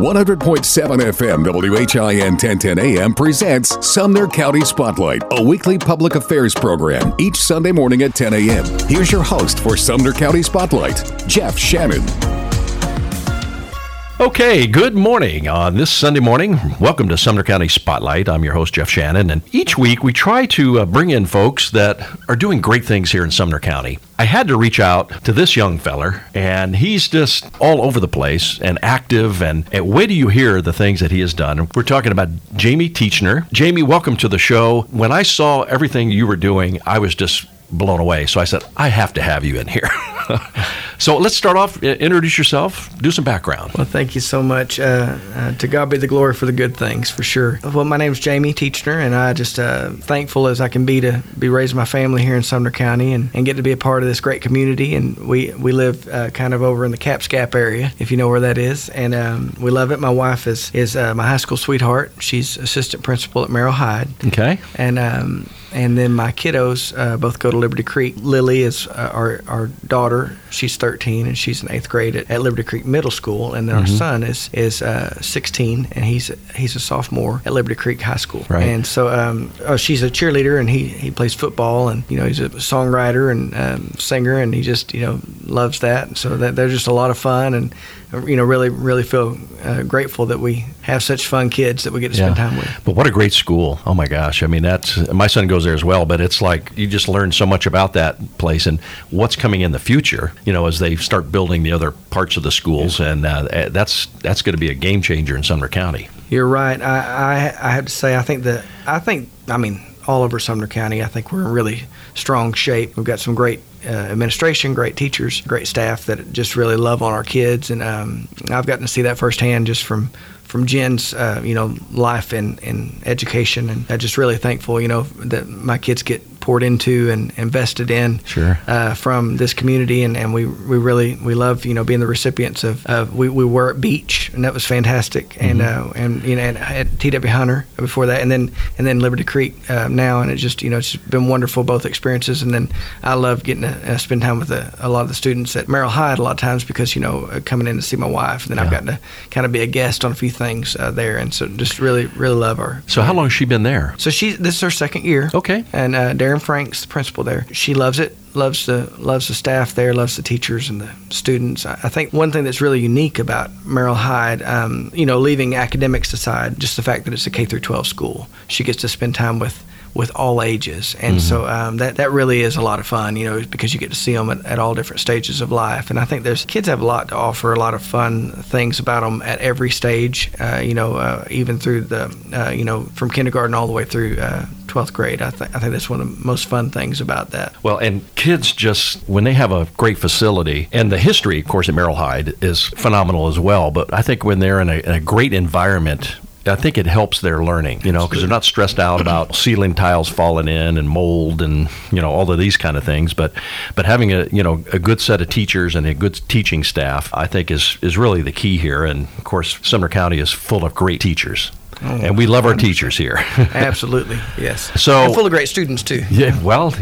100.7 FM WHIN 1010 AM presents Sumner County Spotlight, a weekly public affairs program each Sunday morning at 10 a.m. Here's your host for Sumner County Spotlight, Jeff Shannon. Okay, good morning on this Sunday morning. Welcome to Sumner County Spotlight. I'm your host, Jeff Shannon, and each week we try to uh, bring in folks that are doing great things here in Sumner County. I had to reach out to this young feller, and he's just all over the place and active. And, and till you hear the things that he has done. We're talking about Jamie Teachenor. Jamie, welcome to the show. When I saw everything you were doing, I was just blown away. So I said, I have to have you in here. so let's start off. Introduce yourself. Do some background. Well, thank you so much. Uh, uh, to God be the glory for the good things, for sure. Well, my name is Jamie Teachenor, and I just uh, thankful as I can be to be raising my family here in Sumner County and, and get to be a part of this great community. And we we live uh, kind of over in the Caps Gap area, if you know where that is, and um, we love it. My wife is is uh, my high school sweetheart. She's assistant principal at Merrol Hyde. Okay. And um, and then my kiddos uh, both go to Liberty Creek. Lily is uh, our, our daughter. She's 13 and she's in eighth grade at, at Liberty Creek Middle School. And then mm-hmm. our son is is uh, 16 and he's he's a sophomore at Liberty Creek High School. Right. And so um, oh, she's a cheerleader and he, he plays football and you know he's a songwriter and um, singer and he just you know loves that. So that they're just a lot of fun and you know, really, really feel uh, grateful that we have such fun kids that we get to spend time with. But what a great school! Oh my gosh! I mean, that's my son goes there as well. But it's like you just learn so much about that place and what's coming in the future. You know, as they start building the other parts of the schools, and uh, eh, that's that's going to be a game changer in Sumner County. You're right. I, I I have to say, I think that I think I mean all over Sumner County. I think we're in really strong shape. We've got some great uh, administration, great teachers, great staff that just really love on our kids, and um, I've gotten to see that firsthand just from from Jen's, uh, you know, life and, and education, and I'm just really thankful, you know, that my kids get poured into and invested in sure. uh, from this community, and, and we we really we love you know being the recipients of, of we, we were at Beech, and that was fantastic, mm-hmm. and uh, and you know at, at TW Hunter before that, and then and then Liberty Creek uh, now, and it just you know it's been wonderful both experiences, and then I love getting to uh, spend time with the, a lot of the students at Merrol Hyde a lot of times because you know uh, coming in to see my wife, and then yeah. I've gotten to kind of be a guest on a few things uh, there, and so just really really love her. So how long has she been there? So she this is her second year. Okay. And uh, Darren Frank's the principal there. She loves it, loves the loves the staff there, loves the teachers and the students. I, I think one thing that's really unique about Merrol Hyde, um, you know, leaving academics aside, just the fact that it's a K through 12 school, she gets to spend time with with all ages, and mm-hmm. so um, that that really is a lot of fun, you know, because you get to see them at, at, all different stages of life. And I think there's kids have a lot to offer, a lot of fun things about them at every stage, uh, you know, uh, even through the, uh, you know, from kindergarten all the way through 12th uh, grade. I, th- I think that's one of the most fun things about that. Well, and kids just, when they have a great facility, and the history, of course, at Merrol Hyde is phenomenal as well, but I think when they're in a, in a great environment, I think it helps their learning, you know, because they're not stressed out about ceiling tiles falling in and mold and you know all of these kind of things. But but having a you know a good set of teachers and a good teaching staff, I think is is really the key here. And of course, Sumner County is full of great teachers. Oh, and we love our teachers here. Absolutely, yes. So and full of great students too. Yeah, well,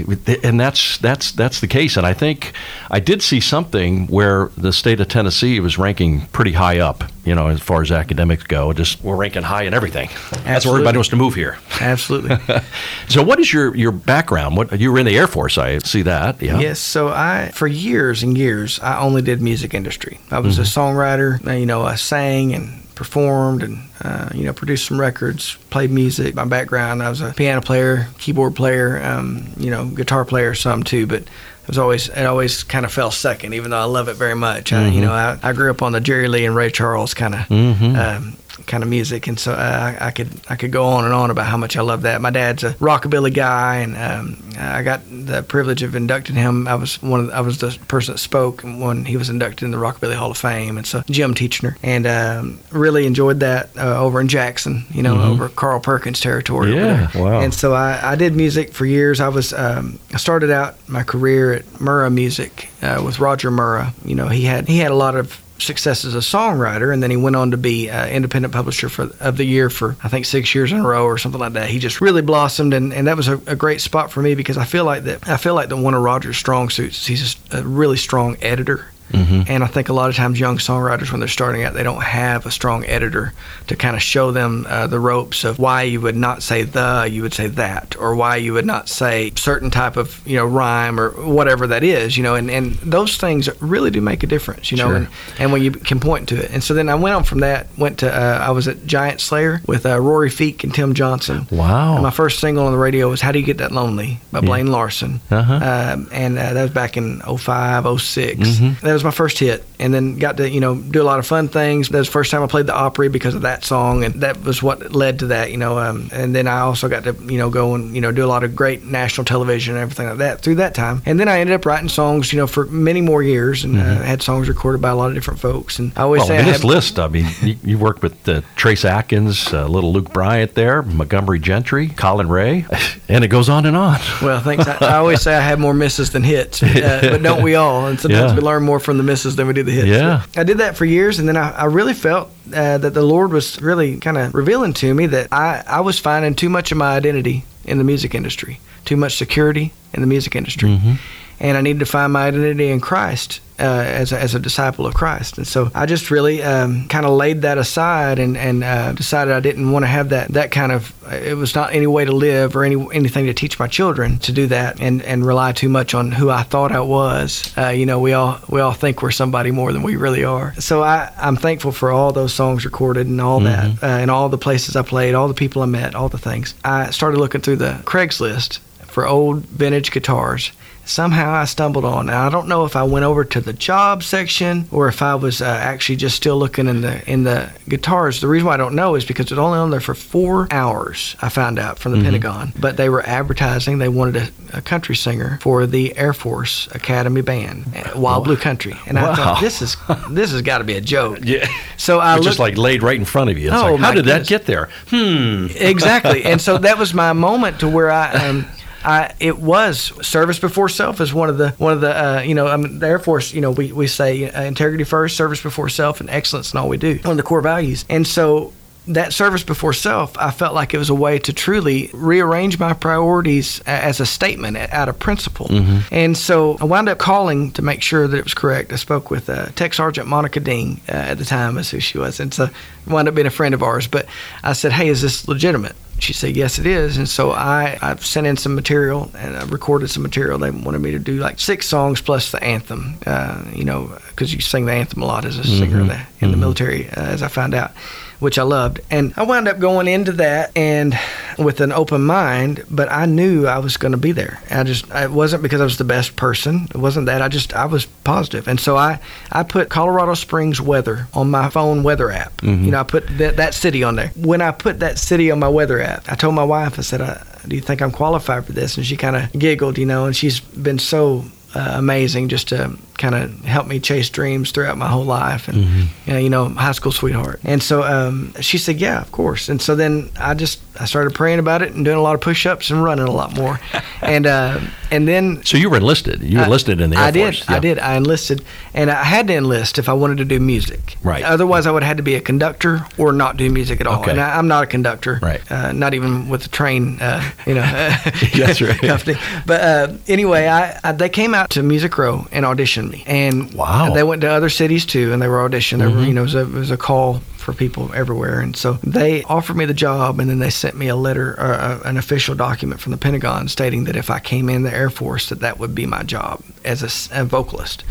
and that's that's that's the case. And I think I did see something where the state of Tennessee was ranking pretty high up. You know, as far as academics go, just we're ranking high in everything. Absolutely. That's where everybody wants to move here. Absolutely. so, what is your your background? What you were in the Air Force? I see that. Yeah. Yes. So I, for years and years, I only did music industry. I was mm-hmm. a songwriter. You know, I sang and performed and uh, you know produced some records, played music. My background, I was a piano player, keyboard player, um, you know, guitar player, some too. But it was always it always kind of fell second, even though I love it very much. Mm-hmm. I, you mm-hmm. know, I, I grew up on the Jerry Lee and Ray Charles kind of. Mm-hmm. Um, kind of music, and so uh, I could I could go on and on about how much I love that. My dad's a rockabilly guy, and um, I got the privilege of inducting him. I was one of the, I was the person that spoke when he was inducted in the Rockabilly Hall of Fame, and so Jim Teachenor, and um, really enjoyed that uh, over in Jackson, you know, mm-hmm. over Carl Perkins territory. Yeah, wow. And so I, I did music for years. I was um, I started out my career at Murrah Music uh, with Roger Murrah. You know, he had he had a lot of success as a songwriter, and then he went on to be uh, independent publisher for of the year for I think six years in a row or something like that. He just really blossomed, and, and that was a, a great spot for me because I feel like that I feel like one of Roger's strong suits. He's a really strong editor Mm-hmm. And I think a lot of times young songwriters, when they're starting out, they don't have a strong editor to kind of show them uh, the ropes of why you would not say the, you would say that, or why you would not say certain type of you know rhyme or whatever that is, you know. And, and those things really do make a difference, you know. Sure. And, and when you can point to it. And so then I went on from that, went to uh, I was at Giant Slayer with uh, Rory Feek and Tim Johnson. Wow. And my first single on the radio was "How Do You Get That Lonely" by Blaine yeah. Larsen. Uh-huh. Um, and uh, that was back in 05, 6 mm-hmm. Was my first hit, and then got to you know do a lot of fun things. That was the first time I played the Opry because of that song, and that was what led to that. You know, um, and then I also got to you know go and you know do a lot of great national television and everything like that through that time. And then I ended up writing songs, you know, for many more years, and uh, mm-hmm. uh, had songs recorded by a lot of different folks. And I always well, say I this list, I mean, you, you worked with uh, Trace Atkins, uh, little Luke Bryan there, Montgomery Gentry, Collin Raye, and it goes on and on. Well, thanks. I, I always say I have more misses than hits, uh, but don't we all? And sometimes yeah. we learn more from the misses than we did the hits. Yeah. I did that for years, and then I, I really felt uh, that the Lord was really kind of revealing to me that I, I was finding too much of my identity in the music industry, too much security in the music industry. Mm-hmm and I needed to find my identity in Christ uh, as, a, as a disciple of Christ. And so I just really um, kind of laid that aside and, and uh, decided I didn't want to have that, that kind of, it was not any way to live or any anything to teach my children to do that and, and rely too much on who I thought I was. Uh, you know, we all, we all think we're somebody more than we really are. So I, I'm thankful for all those songs recorded and all mm-hmm. that, uh, and all the places I played, all the people I met, all the things. I started looking through the Craigslist for old vintage guitars somehow I stumbled on. Now I don't know if I went over to the job section or if I was uh, actually just still looking in the in the guitars. The reason why I don't know is because it was only on there for four hours. I found out from the mm-hmm. Pentagon, but they were advertising they wanted a, a, country singer for the Air Force Academy Band, uh, Wild Blue Country, and wow. I thought this is this has got to be a joke. Yeah. So I looked, just like laid right in front of you. It's oh, like, how did goodness. that get there? Hmm. Exactly. and so that was my moment to where I. Um, I, it was service before self is one of the one of the uh, you know I mean, the Air Force you know we, we say uh, integrity first, service before self, and excellence in all we do. One of the core values, and so that service before self, I felt like it was a way to truly rearrange my priorities as a statement out of principle. Mm-hmm. And so I wound up calling to make sure that it was correct. I spoke with uh, Tech Sergeant Monica Dean uh, at the time, as who she was, and so wound up being a friend of ours. But I said, "Hey, is this legitimate?" She said, yes, it is. And so I, I've sent in some material and I recorded some material. They wanted me to do like six songs plus the anthem, uh, you know, because you sing the anthem a lot as a mm-hmm. singer in the, in mm-hmm. the military, uh, as I found out which I loved. And I wound up going into that and with an open mind, but I knew I was going to be there. I just it wasn't because I was the best person. It wasn't that. I just I was positive. And so I I put Colorado Springs weather on my phone weather app. Mm-hmm. You know, I put that that city on there. When I put that city on my weather app, I told my wife I said, I, "Do you think I'm qualified for this?" And she kind of giggled, you know, and she's been so uh, amazing just to kind of helped me chase dreams throughout my whole life and mm-hmm. you know high school sweetheart. And so um, she said yeah of course. And so then i just i started praying about it and doing a lot of push-ups and running a lot more. And uh, and then so you were enlisted. You enlisted in the Air I did. Yeah. I did. I enlisted. And I had to enlist if I wanted to do music. Right. Otherwise I would have had to be a conductor or not do music at all. Okay. and I, am not a conductor. Right. Uh, not even with the train uh, you know that's right. company. But uh, anyway I, I, they came out to Music Row and auditioned me and wow they went to other cities too and they were auditioning mm-hmm. were, you know it was, a, it was a call for people everywhere. And so they offered me the job, and then they sent me a letter, uh, an official document from the Pentagon stating that if I came in the Air Force, that that would be my job as a, a vocalist.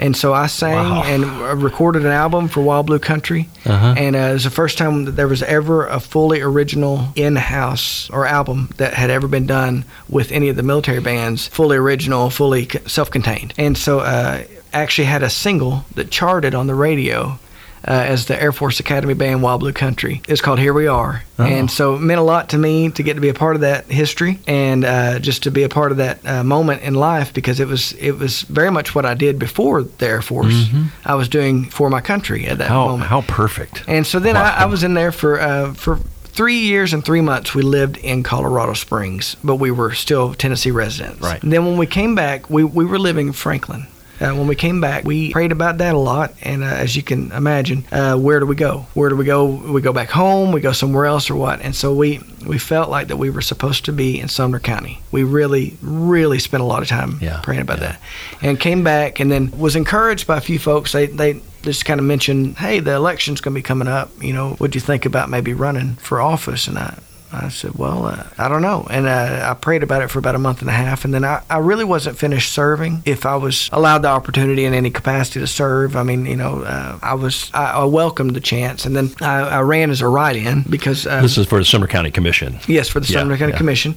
And so I sang wow. and recorded an album for Wild Blue Country. Uh-huh. And uh, it was the first time that there was ever a fully original in house or album that had ever been done with any of the military bands, fully original, fully self contained. And so uh, actually had a single that charted on the radio uh, as the Air Force Academy Band Wild Blue Country. It's called Here We Are. Oh. And so it meant a lot to me to get to be a part of that history and uh, just to be a part of that uh, moment in life because it was it was very much what I did before the Air Force. I was doing for my country at that How moment. how perfect. And so then Wow. I, I was in there for uh, for three years and three months. We lived in Colorado Springs, but we were still Tennessee residents. Right. And then when we came back, we, we were living in Franklin. Uh, when we came back, we prayed about that a lot, and uh, as you can imagine, uh, where do we go? Where do we go? We go back home? We go somewhere else, or what? And so we we felt like that we were supposed to be in Sumner County. We really, really spent a lot of time Yeah, praying about yeah. that, and came back, and then was encouraged by a few folks. They they just kind of mentioned, hey, the election's going to be coming up. You know, what'd you think about maybe running for office? And I, I said, well, uh, I don't know. And uh, I prayed about it for about a month and a half. And then I, I really wasn't finished serving. If I was allowed the opportunity in any capacity to serve, I mean, you know, uh, I was, I, I welcomed the chance. And then I, I ran as a write in because. Uh, This is for the Sumner County Commission. Yes, for the Yeah, Sumner County yeah. Commission,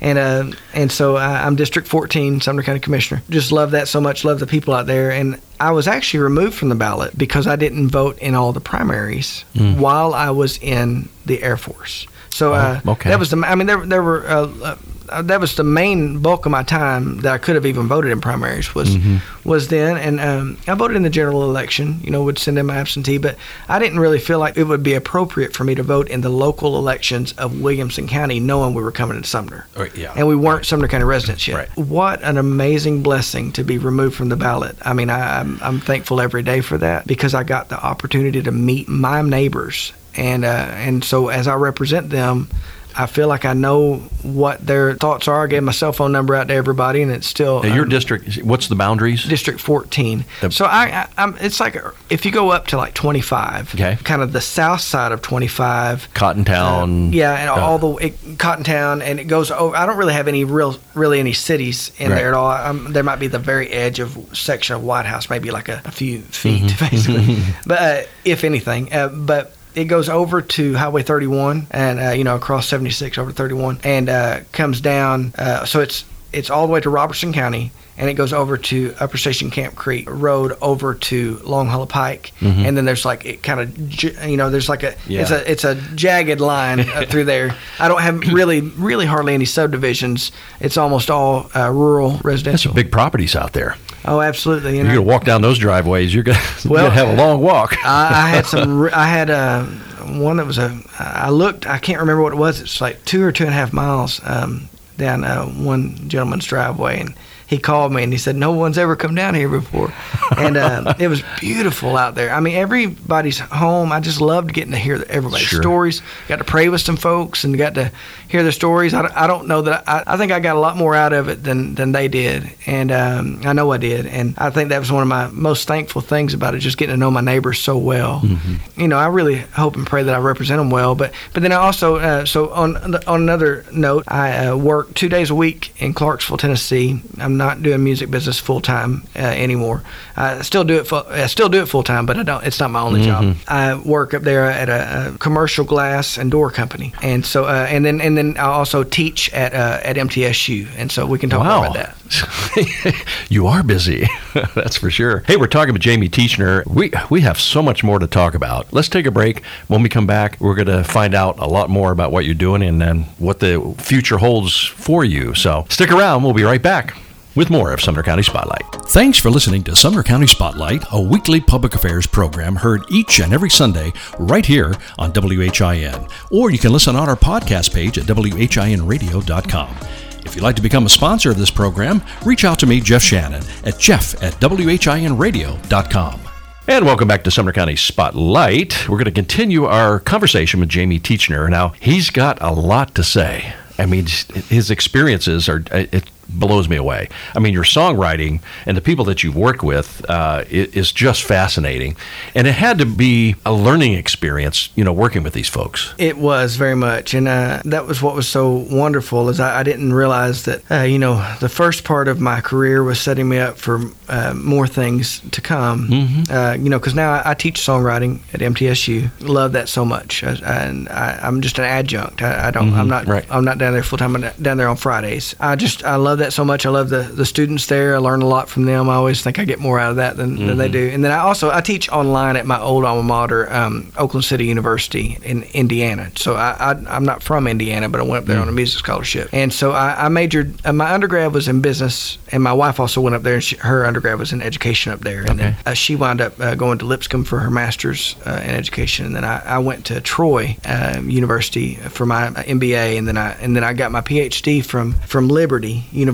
and uh, and so I, I'm District 14, Sumner County Commissioner. Just love that so much. Love the people out there, and I was actually removed from the ballot because I didn't vote in all the primaries Mm. while I was in the Air Force. So uh, okay. that was the. I mean, there there were. Uh, uh, that was the main bulk of my time that I could have even voted in primaries was Mm-hmm. was then, and um, I voted in the general election. You know, would send in my absentee, but I didn't really feel like it would be appropriate for me to vote in the local elections of Williamson County, knowing we were coming to Sumner. Right, Oh, yeah. And we weren't Sumner County residents yet. Right. What an amazing blessing to be removed from the ballot. I mean, I, I'm, I'm thankful every day for that because I got the opportunity to meet my neighbors. And, uh, and so as I represent them, I feel like I know what their thoughts are. I gave my cell phone number out to everybody, and it's still Now, your um, district, what's the boundaries? District 14. The- so I, I, I'm, it's like if you go up to like 25, Okay. kind of the south side of 25, Cottontown. yeah, and uh, all the it, Cottontown, and it goes over. I don't really have any real, really any cities in Right. there at all. Um, there might be the very edge of section of White House, maybe like a, a few feet, Mm-hmm. basically. but uh, if anything, uh, but. It goes over to Highway 31 and uh, you know across 76 over 31 and uh, comes down. Uh, so it's it's all the way to Robertson County and it goes over to Upper Station Camp Creek Road over to Long Hollow Pike and then there's like it kind of you know there's like a it's Mm-hmm. A it's a jagged line up through there. I don't have really, really hardly any subdivisions. It's almost all uh, rural That's residential. some big properties out there. Oh, absolutely. You You're going to walk down those driveways. You're gonna, Well, to have a long walk. I, I had some. I had uh, one that was a. I looked. I can't remember what it was. It's like two or two and a half miles um, down uh, one gentleman's driveway, and he called me and he said, "No one's ever come down here before," and uh, it was beautiful out there. I mean, everybody's home. I just loved getting to hear everybody's Sure. stories. Got to pray with some folks and got to hear their stories. I, don't- I don't know that I, I think I got a lot more out of it than than they did, and um, I know I did. And I think that was one of my most thankful things about it, just getting to know my neighbors so well. You know, I really hope and pray that I represent them well. But but then I also uh, so on on another note, I uh, work two days a week in Clarksville, Tennessee. I'm not doing music business full time uh, anymore. I still do it. Full, I still do it full time, but I don't. It's not my only job. I work up there at a, a commercial glass and door company, and so uh, and then and then I also teach at uh, at MTSU, and so we can talk more about that. you are busy. That's for sure. Hey, we're talking with Jamie Teachenor. We we have so much more to talk about. Let's take a break. When we come back, we're going to find out a lot more about what you're doing and then what the future holds for you. So stick around. We'll be right back with more of Sumner County Spotlight. Thanks for listening to Sumner County Spotlight, a weekly public affairs program heard each and every Sunday right here on WHIN. Or you can listen on our podcast page at WHINradio.com. If you'd like to become a sponsor of this program, reach out to me, Jeff Shannon, at jeff at WHINradio.com. And welcome back to Sumner County Spotlight. We're going to continue our conversation with Jamie Teachenor. Now, he's got a lot to say. I mean, his experiences are, it blows me away. I mean, your songwriting and the people that you've worked with uh, is just fascinating. And it had to be a learning experience, you know, working with these folks. It was very much, and uh, that was what was so wonderful. Is I, I didn't realize that uh, you know the first part of my career was setting me up for uh, more things to come. Uh, you know, because now I, I teach songwriting at MTSU. Love that so much, I, and I, I'm just an adjunct. I, I don't. I'm not. right. I'm not down there full time. I'm down there on Fridays. I just I love that that so much. I love the, the students there. I learn a lot from them. I always think I get more out of that than, mm-hmm. than they do. And then I also I teach online at my old alma mater, um, Oakland City University in Indiana. So I, I am not from Indiana, but I went up there mm-hmm. on a mm. music scholarship. And so I, I majored. Uh, my undergrad was in business, and my wife also went up there. and she, Her undergrad was in education up there. And okay. then uh, she wound up uh, going to Lipscomb for her master's uh, in education. And then I, I went to Troy um, University for my MBA, and then I and then I got my PhD from from Liberty University,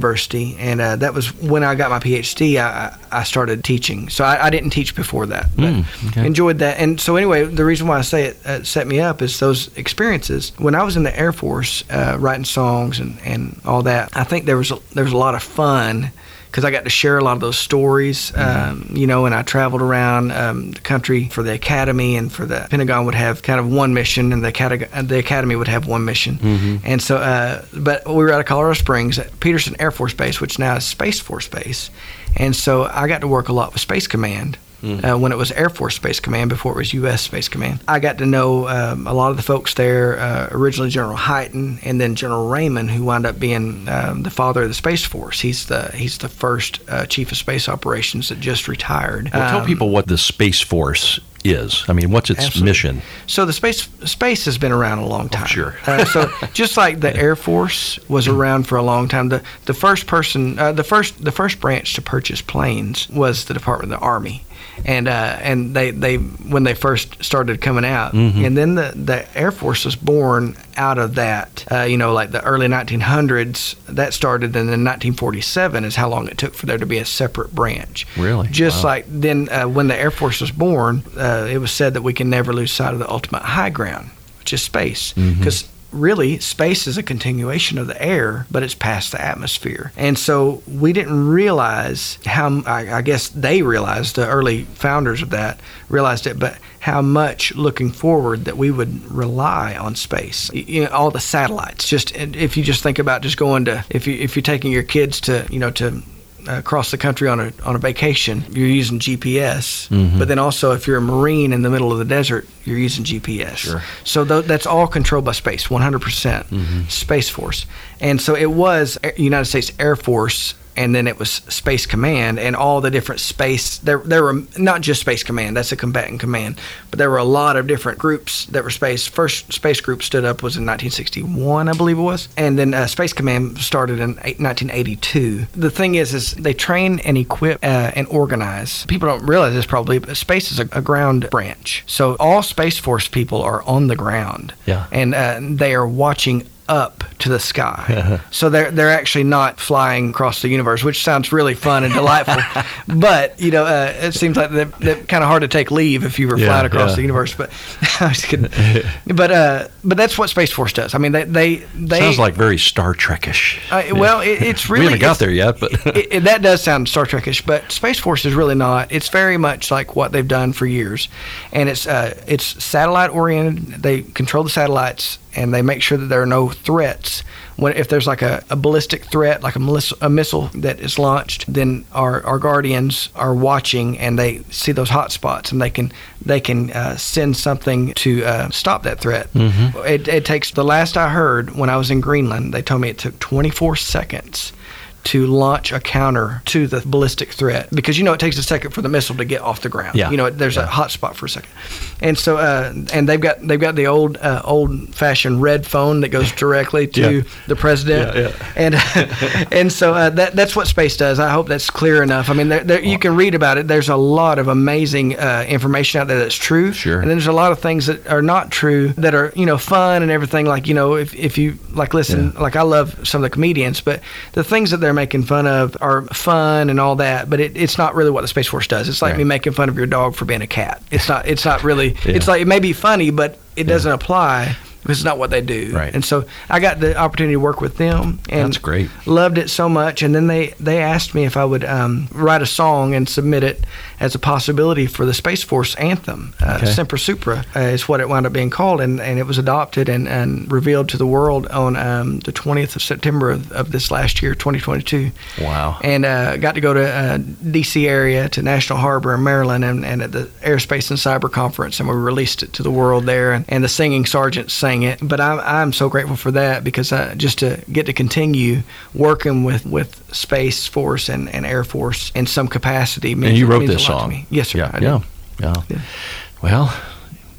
and uh, that was when I got my PhD. I, I started teaching, so I, I didn't teach before that, but mm, okay. enjoyed that. And so anyway, the reason why I say it uh, set me up is those experiences when I was in the Air Force, uh, writing songs and, and all that. I think there was a, there was a lot of fun because I got to share a lot of those stories, mm-hmm. um, you know, and I traveled around um, the country for the academy and for the Pentagon would have kind of one mission and the, acad- the academy would have one mission. Mm-hmm. And so, uh, but we were out of Colorado Springs at Peterson Air Force Base, which now is Space Force Base. And so I got to work a lot with Space Command mm. uh, when it was Air Force Space Command before it was U.S. Space Command. I got to know um, a lot of the folks there. Uh, originally, General Hyten, and then General Raymond, who wound up being um, the father of the Space Force. He's the he's the first uh, chief of space operations that just retired. Well, tell um, people what the Space Force is. I mean, what's its absolutely. mission? So the space space has been around a long oh, time. Oh, sure. uh, so just like the Air Force was around for a long time, the the first person, uh, the first the first branch to purchase planes was the Department of the Army and uh, and they, they when they first started coming out, mm-hmm. and then the, the Air Force was born out of that. Uh, you know, like the early 1900s, that started, and then 1947 is how long it took for there to be a separate branch. Really, just wow. like then uh, when the Air Force was born, uh, it was said that we can never lose sight of the ultimate high ground, which is space, because mm-hmm really space is a continuation of the air, but it's past the atmosphere. And so we didn't realize how, I, I, guess they realized, the early founders of that realized it, but how much looking forward that we would rely on space. You know, all the satellites, just if you just think about just going to, if, you, if you're taking your kids to, you know, to across the country on a on a vacation, you're using GPS. Mm-hmm. But then also, if you're a Marine in the middle of the desert, you're using GPS. Sure. So th- that's all controlled by space, 100% mm-hmm. Space Force. And so it was United States Air Force and then it was Space Command and all the different space. There, there were not just Space Command. That's a combatant command, but there were a lot of different groups that were space. First space group stood up was in 1961, I believe it was, and then uh, Space Command started in 1982. The thing is, is they train and equip uh, and organize. People don't realize this probably, but space is a, a, ground branch. So all Space Force people are on the ground, yeah, and uh, they are watching up to the sky. so they're they're actually not flying across the universe, which sounds really fun and delightful. but you know, uh, it seems like they're, they're kind of hard to take leave if you were yeah, flying across yeah. the universe. But I was kidding. but uh, but that's what Space Force does. I mean, they they, they sounds like very Star Trekish. Uh, well, it, it's really we haven't got there yet, but it, it, that does sound Star Trekish. But Space Force is really not. It's very much like what they've done for years, and it's uh, it's satellite oriented. They control the satellites and they make sure that there are no threats. When if there's like a, a ballistic threat, like a, miss, a missile that is launched, then our, our guardians are watching and they see those hot spots and they can they can uh, send something to uh, stop that threat. Mm-hmm. It, it takes the last I heard when I was in Greenland, they told me it took 24 seconds to launch a counter to the ballistic threat because you know it takes a second for the missile to get off the ground. Yeah. You know there's yeah. a hot spot for a second, and so uh, and they've got they've got the old uh, old fashioned red phone that goes directly to yeah. the president, yeah, yeah. and and so uh, that that's what space does. I hope that's clear enough. I mean, there, there, you can read about it. There's a lot of amazing uh, information out there that's true, sure, and then there's a lot of things that are not true that are you know fun and everything. Like you know if if you like listen, like I love some of the comedians, but the things that they're making fun of are fun and all that, but it, it's not really what the Space Force does. It's like right. me making fun of your dog for being a cat. It's not. It's not really. yeah. It's like it may be funny, but it yeah. doesn't apply because it's not what they do. Right. And so I got the opportunity to work with them, and that's great. Loved it so much, and then they they asked me if I would um, write a song and submit it as a possibility for the Space Force anthem. Uh, okay. Semper Supra uh, is what it wound up being called, and, and it was adopted and, and revealed to the world on um, the 20th of September of, of, this last year, 2022. Wow. And uh, got to go to uh, D.C. area, to National Harbor in Maryland, and, and at the Airspace and Cyber Conference, and we released it to the world there. And, and the singing sergeant sang it. But I'm I'm so grateful for that because uh, just to get to continue working with with Space Force and, and Air Force in some capacity. Means, and you wrote this song. Yes, sir. Yeah, yeah, yeah, Yeah. Well,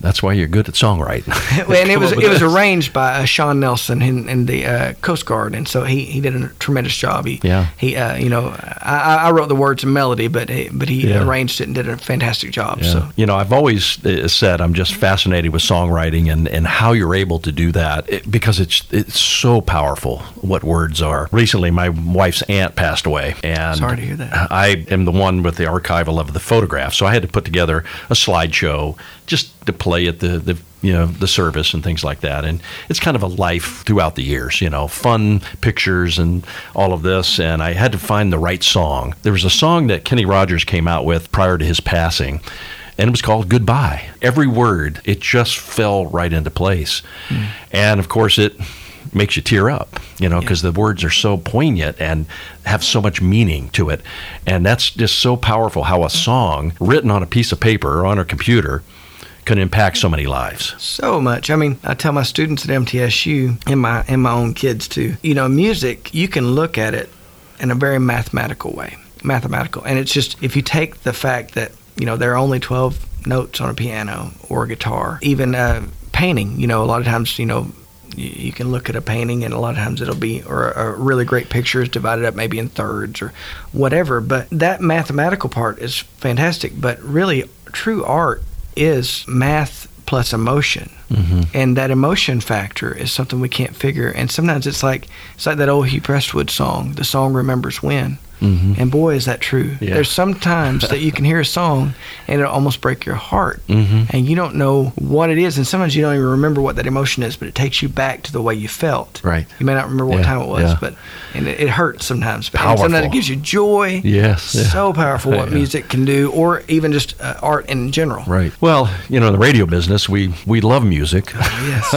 that's why you're good at songwriting. And it was it was arranged by uh, Sean Nelson in, in the uh, Coast Guard, and so he, he did a tremendous job. He Yeah. he uh, you know I, I wrote the words and melody, but he, but he Yeah. arranged it and did a fantastic job. Yeah. So You know, I've always uh, said I'm just fascinated with songwriting and, and how you're able to do that because it's it's so powerful what words are. Recently, my wife's aunt passed away, and Sorry to hear that. I am the one with the archival of the photographs, so I had to put together a slideshow just to play at the the you know the service and things like that. And it's kind of a life throughout the years, you know, fun pictures and all of this. And I had to find the right song. There was a song that Kenny Rogers came out with prior to his passing and it was called Goodbye. Every word, it just fell right into place. Hmm. And of course, it makes you tear up, you know, because the words are so poignant and have so much meaning to it. And that's just so powerful how a song written on a piece of paper or on a computer can impact so many lives. So much. I mean, I tell my students at MTSU and my and my own kids too. You know, music you can look at it in a very mathematical way. Mathematical, and it's just if you take the fact that you know there are only twelve notes on a piano or a guitar, even a painting. You know, a lot of times you know. You can look at a painting, and a lot of times it'll be, or a really great picture is divided up maybe in thirds or whatever. But that mathematical part is fantastic. But really, true art is math plus emotion. Mm-hmm. And that emotion factor is something we can't figure. And sometimes it's like it's like that old hugh prestwood song the song remembers when and boy is that true Yeah. there's some times that you can hear a song and it'll almost break your heart Mhm. and you don't know what it is and sometimes you don't even remember what that emotion is but it takes you back to the way you felt Right. you may not remember what Yeah, time it was yeah. but and it, it hurts sometimes but Powerful. sometimes it gives you joy Yes, so powerful what music can do or even just uh, art in general Right. Well, you know, in the radio business, we, we love music. yes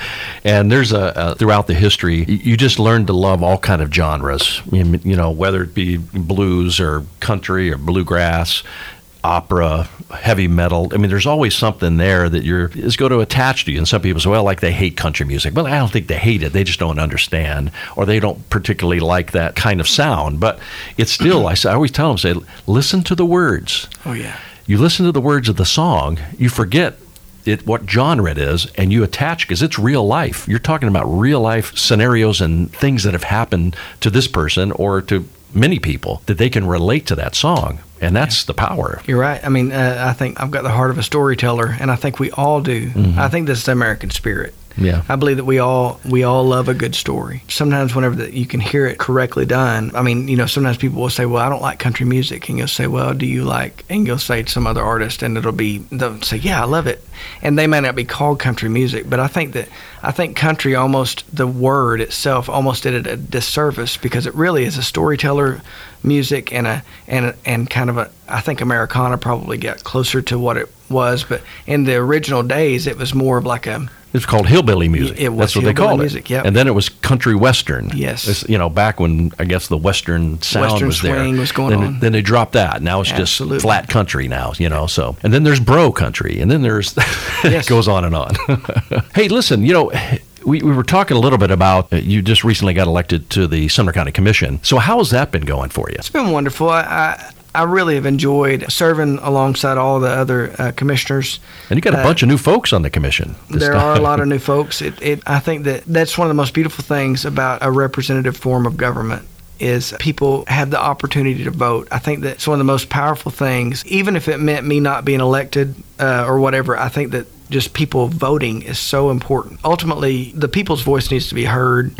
and there's a, a throughout the history you just learn to love all kind of genres. You you know whether it be blues or country or bluegrass opera heavy metal. I mean there's always something there that you're is going to attach to you. And some people say well like they hate country music. Well i don't think they hate it. They just don't understand or they don't particularly like that kind of sound. But it's still i, say, I always tell them say listen to the words. Oh yeah. You listen to the words of the song, you forget it what genre it is, and you attach because it's real life. You're talking about real life scenarios and things that have happened to this person or to many people that they can relate to that song, and that's the power. You're right. I mean, uh, I think I've got the heart of a storyteller, and I think we all do. I think this is the American spirit. Yeah. I believe that we all we all love a good story. Sometimes, whenever that you can hear it correctly done, I mean, you know, sometimes people will say, "Well, I don't like country music," and you'll say, "Well, do you like?" And you'll say some other artist, and it'll be they'll say, "Yeah, I love it," and they may not be called country music, but I think that I think country almost the word itself almost did it a disservice because it really is a storyteller music and a and a, and kind of a I think Americana probably got closer to what it was, but in the original days it was more of like a It's called hillbilly music. It was That's what they called music, it. yep. And then it was country western. Yes. It's, you know, back when I guess the western sound Western was there. swing was going then, on. Then they dropped that. Now it's Absolutely. just flat country now. You know. So and then there's bro country, and then there's Yes. it goes on and on. hey, listen. You know. We, we were talking a little bit about uh, you just recently got elected to the Sumner County Commission. So how has that been going for you? It's been wonderful. I, I, I really have enjoyed serving alongside all the other uh, commissioners. And you got a Uh, bunch of new folks on the commission. There are a lot of new folks. It, it, I think that that's one of the most beautiful things about a representative form of government is people have the opportunity to vote. I think that's one of the most powerful things. Even if it meant me not being elected uh, or whatever, I think that just people voting is so important. Ultimately, the people's voice needs to be heard.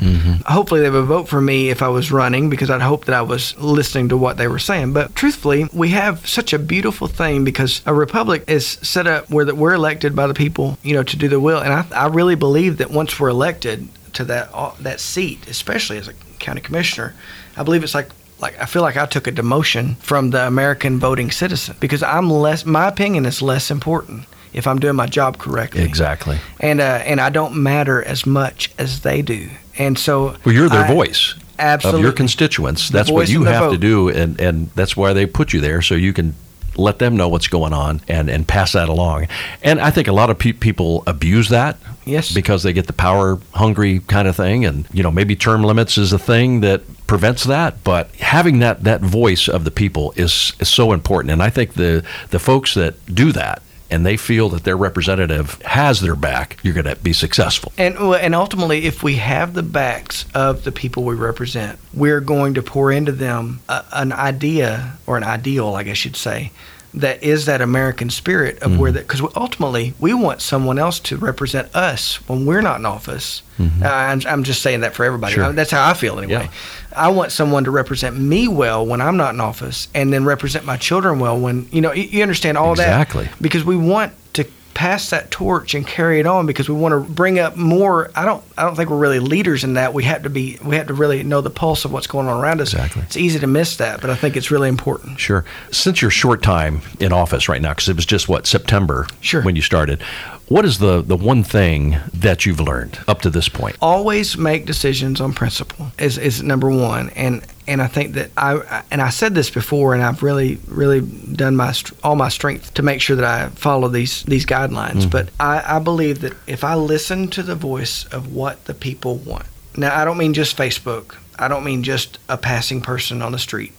Hopefully, they would vote for me if I was running because I'd hope that I was listening to what they were saying. But truthfully, we have such a beautiful thing because a republic is set up where that we're elected by the people, you know, to do the will. And I, I really believe that once we're elected to that uh, that seat, especially as a county commissioner, I believe it's like like I feel like I took a demotion from the American voting citizen because I'm less. My opinion is less important if I'm doing my job correctly Exactly. and uh, and I don't matter as much as they do. And so Well, you're their I- voice. Absolutely. Of your constituents. That's what you have to do, and, and that's why they put you there, so you can let them know what's going on and, and pass that along. And I think a lot of pe- people abuse that. Yes. Because they get the power hungry kind of thing. And, you know, maybe term limits is a thing that prevents that. But having that, that voice of the people is, is so important. And I think the, the folks that do that, and they feel that their representative has their back, you're going to be successful. And and ultimately, if we have the backs of the people we represent, we're going to pour into them a, an idea or an ideal, I guess you'd say, that is that American spirit of where that because ultimately we want someone else to represent us when we're not in office. Uh, I'm, I'm just saying that for everybody. Sure. I- that's how I feel anyway. Yeah. I want someone to represent me well when I'm not in office, and then represent my children well when you know you, you understand all Exactly. that exactly because we want to pass that torch and carry it on because we want to bring up more I don't I don't think we're really leaders in that we have to be we have to really know the pulse of what's going on around us Exactly. it's easy to miss that but I think it's really important Sure. Since your short time in office right now, because it was just what September Sure. when you started, what is the the one thing that you've learned up to this point? always make decisions on principle is, is number one and and I think that I and I said this before and I've really really done my all my strength to make sure that I follow these these guidelines. Mm-hmm. But I, I believe that if I listen to the voice of what the people want now I don't mean just Facebook. I don't mean just a passing person on the street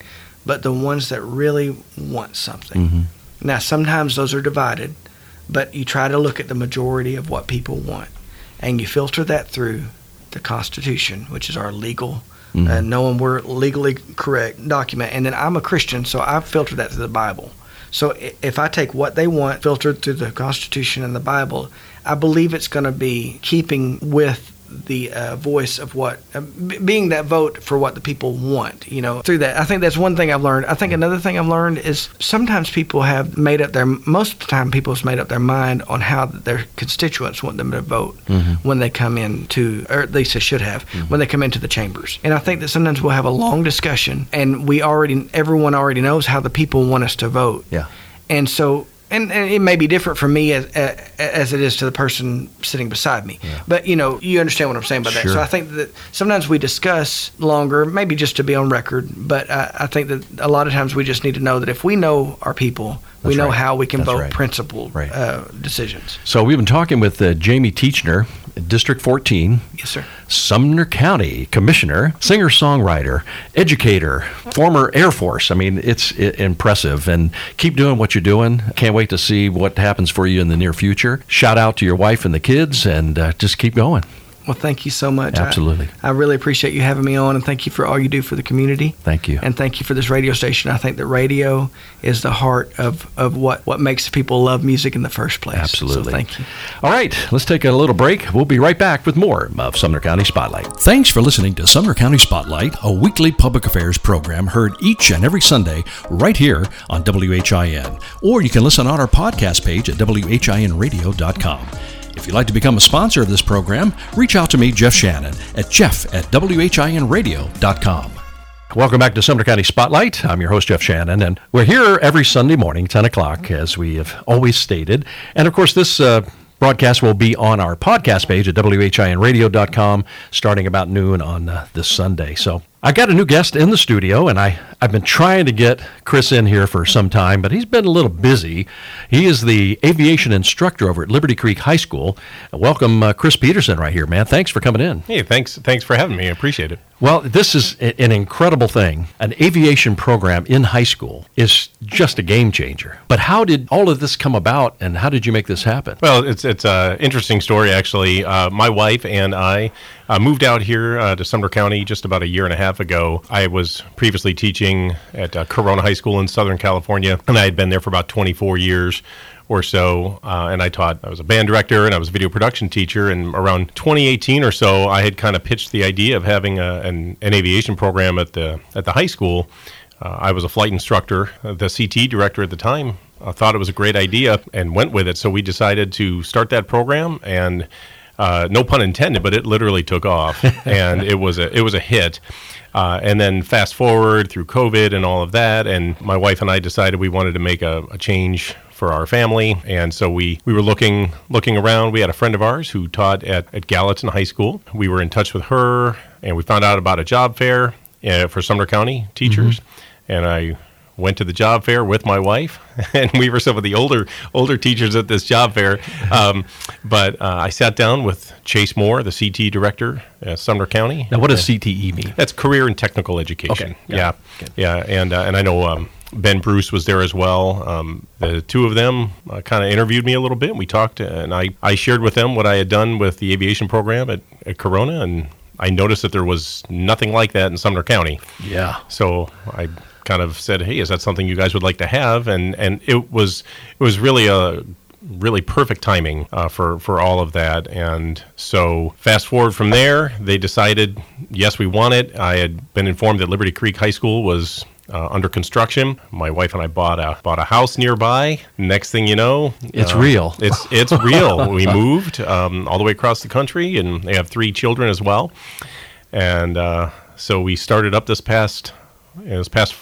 but the ones that really want something. Mm-hmm. Now sometimes those are divided but you try to look at the majority of what people want and you filter that through the Constitution, which is our legal, uh, knowing we're legally correct document. And then I'm a Christian, so I filter that through the Bible. So if I take what they want filtered through the Constitution and the Bible, I believe it's going to be keeping with the uh, voice of what uh, b- being that vote for what the people want you know through that. I think that's one thing i've learned. I think another thing i've learned is sometimes people have made up their most of the time people have made up their mind on how their constituents want them to vote when they come in to or at least they should have when they come into the chambers. And i think that sometimes we'll have a long discussion and we already everyone already knows how the people want us to vote. Yeah. and so and, and it may be different for me as, as it is to the person sitting beside me. But you know you understand what i'm saying by that. Sure. so i think that sometimes we discuss longer maybe just to be on record but I, I think that a lot of times we just need to know that if we know our people we know right. how we can That's vote right. principled Right. uh, decisions So we've been talking with uh, Jamie Teachenor, District 14, yes sir Sumner County Commissioner, singer songwriter, educator, former Air Force. I mean, it's impressive. And keep doing what you're doing. Can't wait to see what happens for you in the near future. Shout out to your wife and the kids, and uh, just keep going. Well thank you so much I- Absolutely. I, really appreciate you having me on and thank you for all you do for the community Thank you. and thank you for this radio station. I think that radio is the heart of, of what, what makes people love music in the first place. Absolutely. So thank you. All right, let's take a little break. We'll be right back with more of Sumner County Spotlight. Thanks for listening to Sumner County Spotlight, a weekly public affairs program heard each and every Sunday right here on WHIN. Or you can listen on our podcast page at WHINradio.com. If you'd like to become a sponsor of this program, reach out to me, Jeff Shannon, at jeff at WHINradio.com. Welcome back to Sumner County Spotlight. I'm your host, Jeff Shannon, and we're here every Sunday morning, 10 o'clock, as we have always stated. And of course, this uh, broadcast will be on our podcast page at WHINradio.com starting about noon on uh, this Sunday. So I got a new guest in the studio, and I, I've been trying to get Chris in here for some time, but he's been a little busy. He is the aviation instructor over at Liberty Creek High School. Welcome, uh, Chris Peterson, right here, man. Thanks for coming in. Hey, thanks. Thanks for having me. I appreciate it. Well, this is an incredible thing. An aviation program in high school is just a game changer. But how did all of this come about, and how did you make this happen? Well, it's it's a interesting story actually. Uh, my wife and I uh, moved out here uh, to Sumner County just about a year and a half ago. I was previously teaching at uh, Corona High School in Southern California, and I had been there for about 24 years. Or so, uh, and I taught. I was a band director and I was a video production teacher. And around 2018 or so, I had kind of pitched the idea of having a, an, an aviation program at the at the high school. Uh, I was a flight instructor. The CT director at the time uh, thought it was a great idea and went with it. So we decided to start that program, and uh, no pun intended, but it literally took off, and it was a it was a hit. Uh, and then fast forward through COVID and all of that, and my wife and I decided we wanted to make a, a change for our family, and so we, we were looking looking around. We had a friend of ours who taught at, at Gallatin High School. We were in touch with her, and we found out about a job fair uh, for Sumner County teachers, and I went to the job fair with my wife, and we were some of the older older teachers at this job fair. Um, but uh, I sat down with Chase Moore, the CT director at Sumner County. Now, what does CTE mean? That's career and technical education. Okay, got Yeah, yeah, and uh, and I know um, Ben Bruce was there as well. Um, the two of them uh, kind of interviewed me a little bit. We talked, and I I shared with them what I had done with the aviation program at, at Corona, and I noticed that there was nothing like that in Sumner County. Yeah. So I kind of said, "Hey, is that something you guys would like to have?" And and it was it was really a really perfect timing uh, for for all of that. And so fast forward from there, they decided, yes, we want it. I had been informed that Liberty Creek High School was. Uh, under construction, my wife and I bought a bought a house nearby. Next thing you know, It's uh, real. It's it's real. we moved um, all the way across the country, and they have three children as well. And uh, so we started up this past this past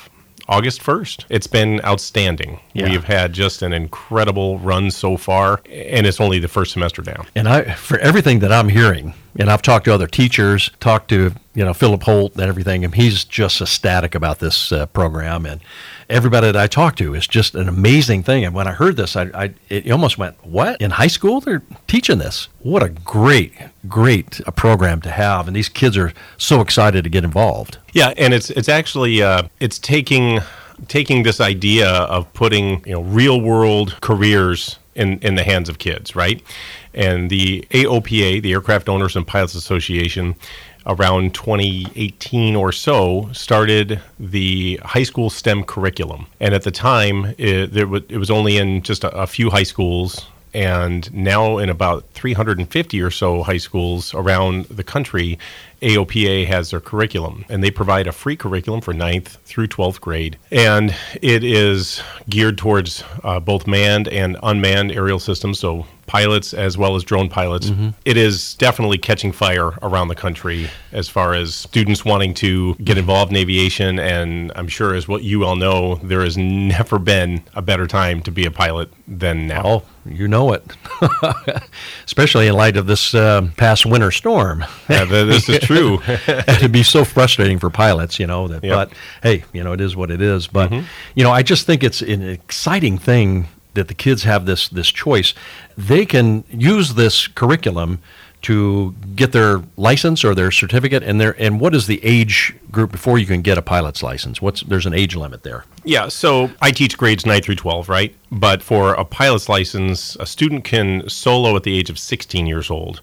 August first. It's been outstanding. Yeah. We've had just an incredible run so far, and it's only the first semester down. And I, for everything that I'm hearing, and I've talked to other teachers, talked to you know Philip Holt and everything, and he's just ecstatic about this uh, program. And everybody that I talk to is just an amazing thing. And when I heard this, I, I it almost went, "What in high school they're teaching this? What a great, great uh, program to have!" And these kids are so excited to get involved. Yeah, and it's it's actually uh, it's taking taking this idea of putting you know real world careers in in the hands of kids, right? And the AOPA, the Aircraft Owners and Pilots Association, around 2018 or so, started the high school STEM curriculum. And at the time, it, it was only in just a, a few high schools and now in about 350 or so high schools around the country, AOPA has their curriculum, and they provide a free curriculum for 9th through 12th grade. And it is geared towards uh, both manned and unmanned aerial systems, so pilots as well as drone pilots. It is definitely catching fire around the country as far as students wanting to get involved in aviation. And I'm sure, as what you all know, there has never been a better time to be a pilot than now. Oh, you know it, especially in light of this uh, past winter storm. Yeah, this is true. It'd be so frustrating for pilots, you know. That, Yep. But hey, you know, it is what it is. But mm-hmm. you know, I just think it's an exciting thing that the kids have this this choice. They can use this curriculum to get their license or their certificate, and their and what is the age group before you can get a pilot's license? What's there's an age limit there. Yeah, so I teach grades 9 through 12, right? But for a pilot's license, a student can solo at the age of 16 years old.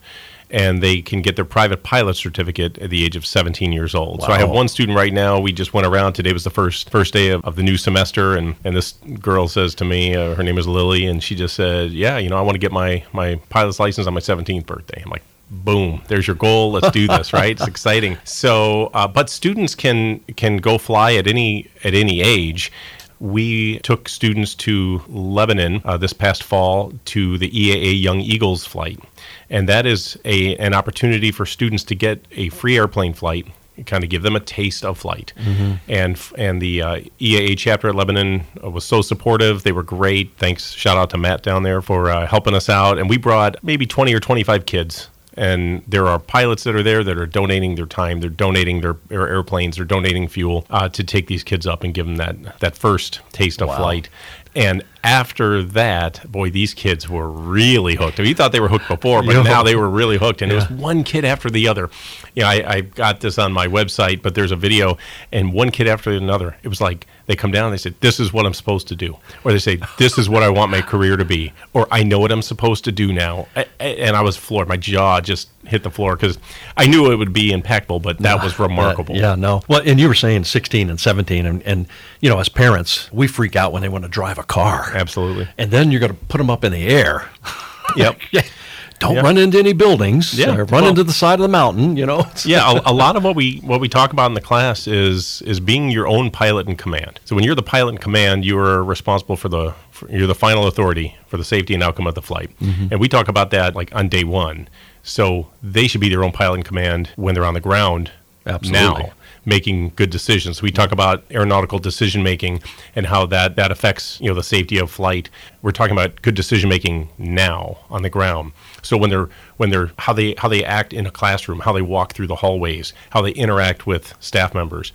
And they can get their private pilot certificate at the age of 17 years old. So I have one student right now. We just went around. Today was the first first day of, of the new semester, and, and this girl says to me, uh, her name is Lily, and she just said, "Yeah, you know, I want to get my my pilot's license on my 17th birthday." I'm like, boom there's your goal let's do this right it's exciting so uh, but students can can go fly at any at any age we took students to Lebanon uh, this past fall to the EAA Young Eagles flight, and that is a an opportunity for students to get a free airplane flight, kind of give them a taste of flight. And f- and the uh, EAA chapter at Lebanon was so supportive; they were great. Thanks, shout out to Matt down there for uh, helping us out. And we brought maybe twenty or twenty five kids and there are pilots that are there that are donating their time, they're donating their, their airplanes, they're donating fuel uh, to take these kids up and give them that that first taste of flight. And after that, boy, these kids were really hooked. We thought they were hooked before, but Yeah. now they were really hooked. And it was one kid after the other. You know, I, I got this on my website, but there's a video, and one kid after another. It was like they come down and they say, This is what I'm supposed to do. Or they say, This is what I want my career to be. Or I know what I'm supposed to do now. And I was floored. My jaw just hit the floor because I knew it would be impactful, but that was remarkable. Uh, yeah, no. Well, and you were saying 16 and 17, and, and you know, as parents, we freak out when they want to drive a car. Absolutely. And then you're going to put them up in the air. Yep. Don't run into any buildings. Yeah, or run well- into the side of the mountain. You know. yeah, a, a lot of what we what we talk about in the class is is being your own pilot in command. So when you're the pilot in command, you are responsible for the for, you're the final authority for the safety and outcome of the flight. Mm-hmm. And we talk about that like on day one. So they should be their own pilot in command when they're on the ground Absolutely. now making good decisions. We talk about aeronautical decision making and how that, that affects you know the safety of flight. We're talking about good decision making now on the ground. So when they're when they're how they how they act in a classroom, how they walk through the hallways, how they interact with staff members.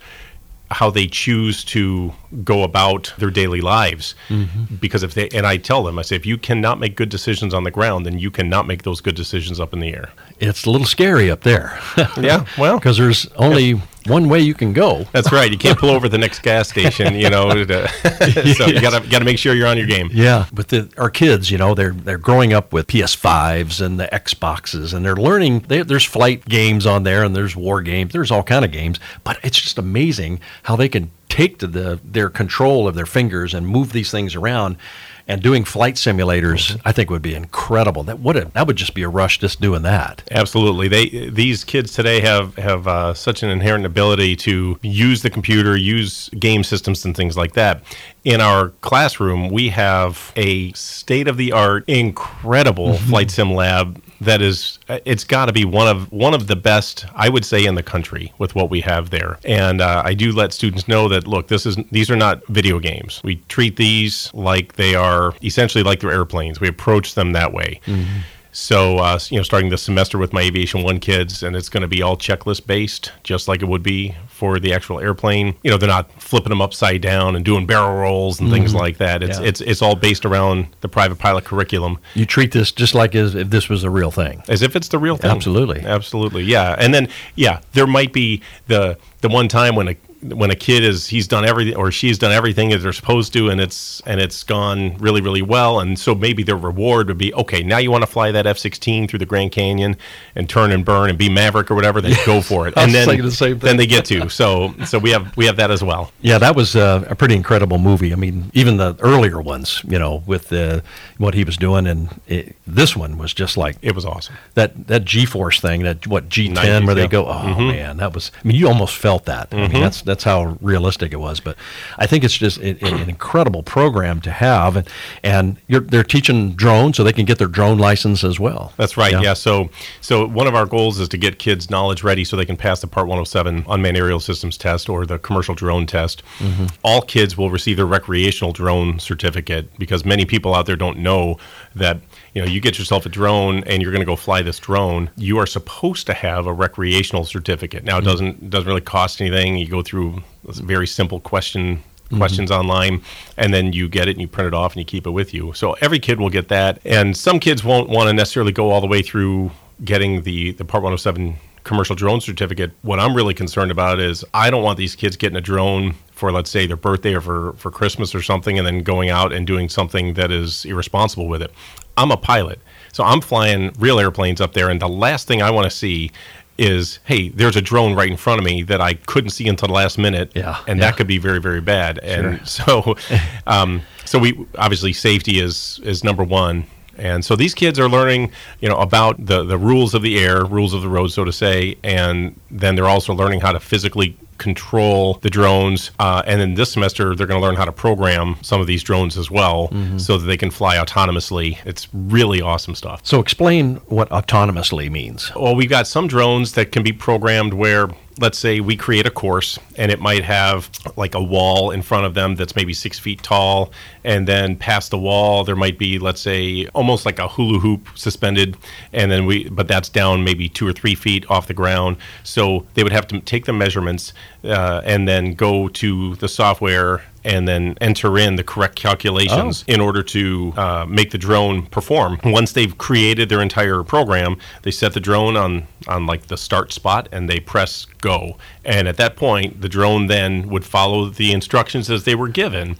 how they choose to go about their daily lives. Mm-hmm. Because if they, and I tell them, I say, if you cannot make good decisions on the ground, then you cannot make those good decisions up in the air. It's a little scary up there. yeah, well, because there's only one way you can go. That's right. You can't pull over the next gas station, you know. To, so you got to got to make sure you're on your game. Yeah, but the, our kids, you know, they're they're growing up with PS5s and the Xboxes, and they're learning. They, there's flight games on there, and there's war games. There's all kind of games, but it's just amazing how they can take to the their control of their fingers and move these things around and doing flight simulators, mm-hmm. I think would be incredible. That would that would just be a rush just doing that. Absolutely, they these kids today have have uh, such an inherent ability to use the computer, use game systems and things like that. In our classroom, we have a state of the art, incredible mm-hmm. flight sim lab that is it's got to be one of one of the best I would say in the country with what we have there. And uh, I do let students know that look, this is these are not video games. We treat these like they are essentially like they're airplanes. We approach them that way. Mm-hmm. So, uh, you know, starting this semester with my Aviation One kids, and it's going to be all checklist based, just like it would be for the actual airplane. You know, they're not flipping them upside down and doing barrel rolls and mm-hmm. things like that. It's yeah. it's it's all based around the private pilot curriculum. You treat this just like as if this was a real thing, as if it's the real thing. Absolutely, absolutely, yeah. And then yeah, there might be the the one time when a when a kid is he's done everything or she's done everything that they're supposed to and it's and it's gone really really well and so maybe their reward would be okay now you want to fly that F-16 through the Grand Canyon and turn and burn and be Maverick or whatever then go for it. And then the then they get to. So so we have we have that as well. Yeah that was uh, a pretty incredible movie. I mean even the earlier ones you know with the, what he was doing and it, this one was just like it was awesome. that that G-force thing that what G10 90s, where they go oh mm-hmm. man that was I mean you almost felt that. Mm-hmm. I mean mm-hmm. that's that's how realistic it was. But I think it's just an incredible program to have, and and they're teaching drones so they can get their drone license as well. That's right. Yeah. yeah. So so one of our goals is to get kids knowledge ready so they can pass the Part 107 unmanned aerial systems test or the commercial drone test. Mm-hmm. All kids will receive their recreational drone certificate because many people out there don't know that you know, you get yourself a drone and you're going to go fly this drone, you are supposed to have a recreational certificate. Now, it mm-hmm. doesn't doesn't really cost anything. You go through a very simple question questions mm-hmm. online and then you get it and you print it off and you keep it with you. So every kid will get that and some kids won't want to necessarily go all the way through getting the the part 107 commercial drone certificate. What I'm really concerned about is I don't want these kids getting a drone for let's say their birthday or for, for Christmas or something and then going out and doing something that is irresponsible with it. I'm a pilot. So I'm flying real airplanes up there and the last thing I want to see is hey there's a drone right in front of me that i couldn't see until the last minute yeah. and yeah. that could be very very bad. And so um, so we obviously safety is is number one and so these kids are learning, you know, about the, the rules of the air, rules of the road, so to say, and then they're also learning how to physically control the drones. Uh, and then this semester, they're going to learn how to program some of these drones as well mm-hmm. so that they can fly autonomously. It's really awesome stuff. So, explain what autonomously means. Well, we've got some drones that can be programmed where let's say we create a course and it might have like a wall in front of them that's maybe six feet tall and then past the wall there might be let's say almost like a hula hoop suspended and then we but that's down maybe two or three feet off the ground. So they would have to take the measurements uh, and then go to the software and then enter in the correct calculations oh. in order to uh, make the drone perform. Once they've created their entire program, they set the drone on on like the start spot and they press go. And at that point, the drone then would follow the instructions as they were given.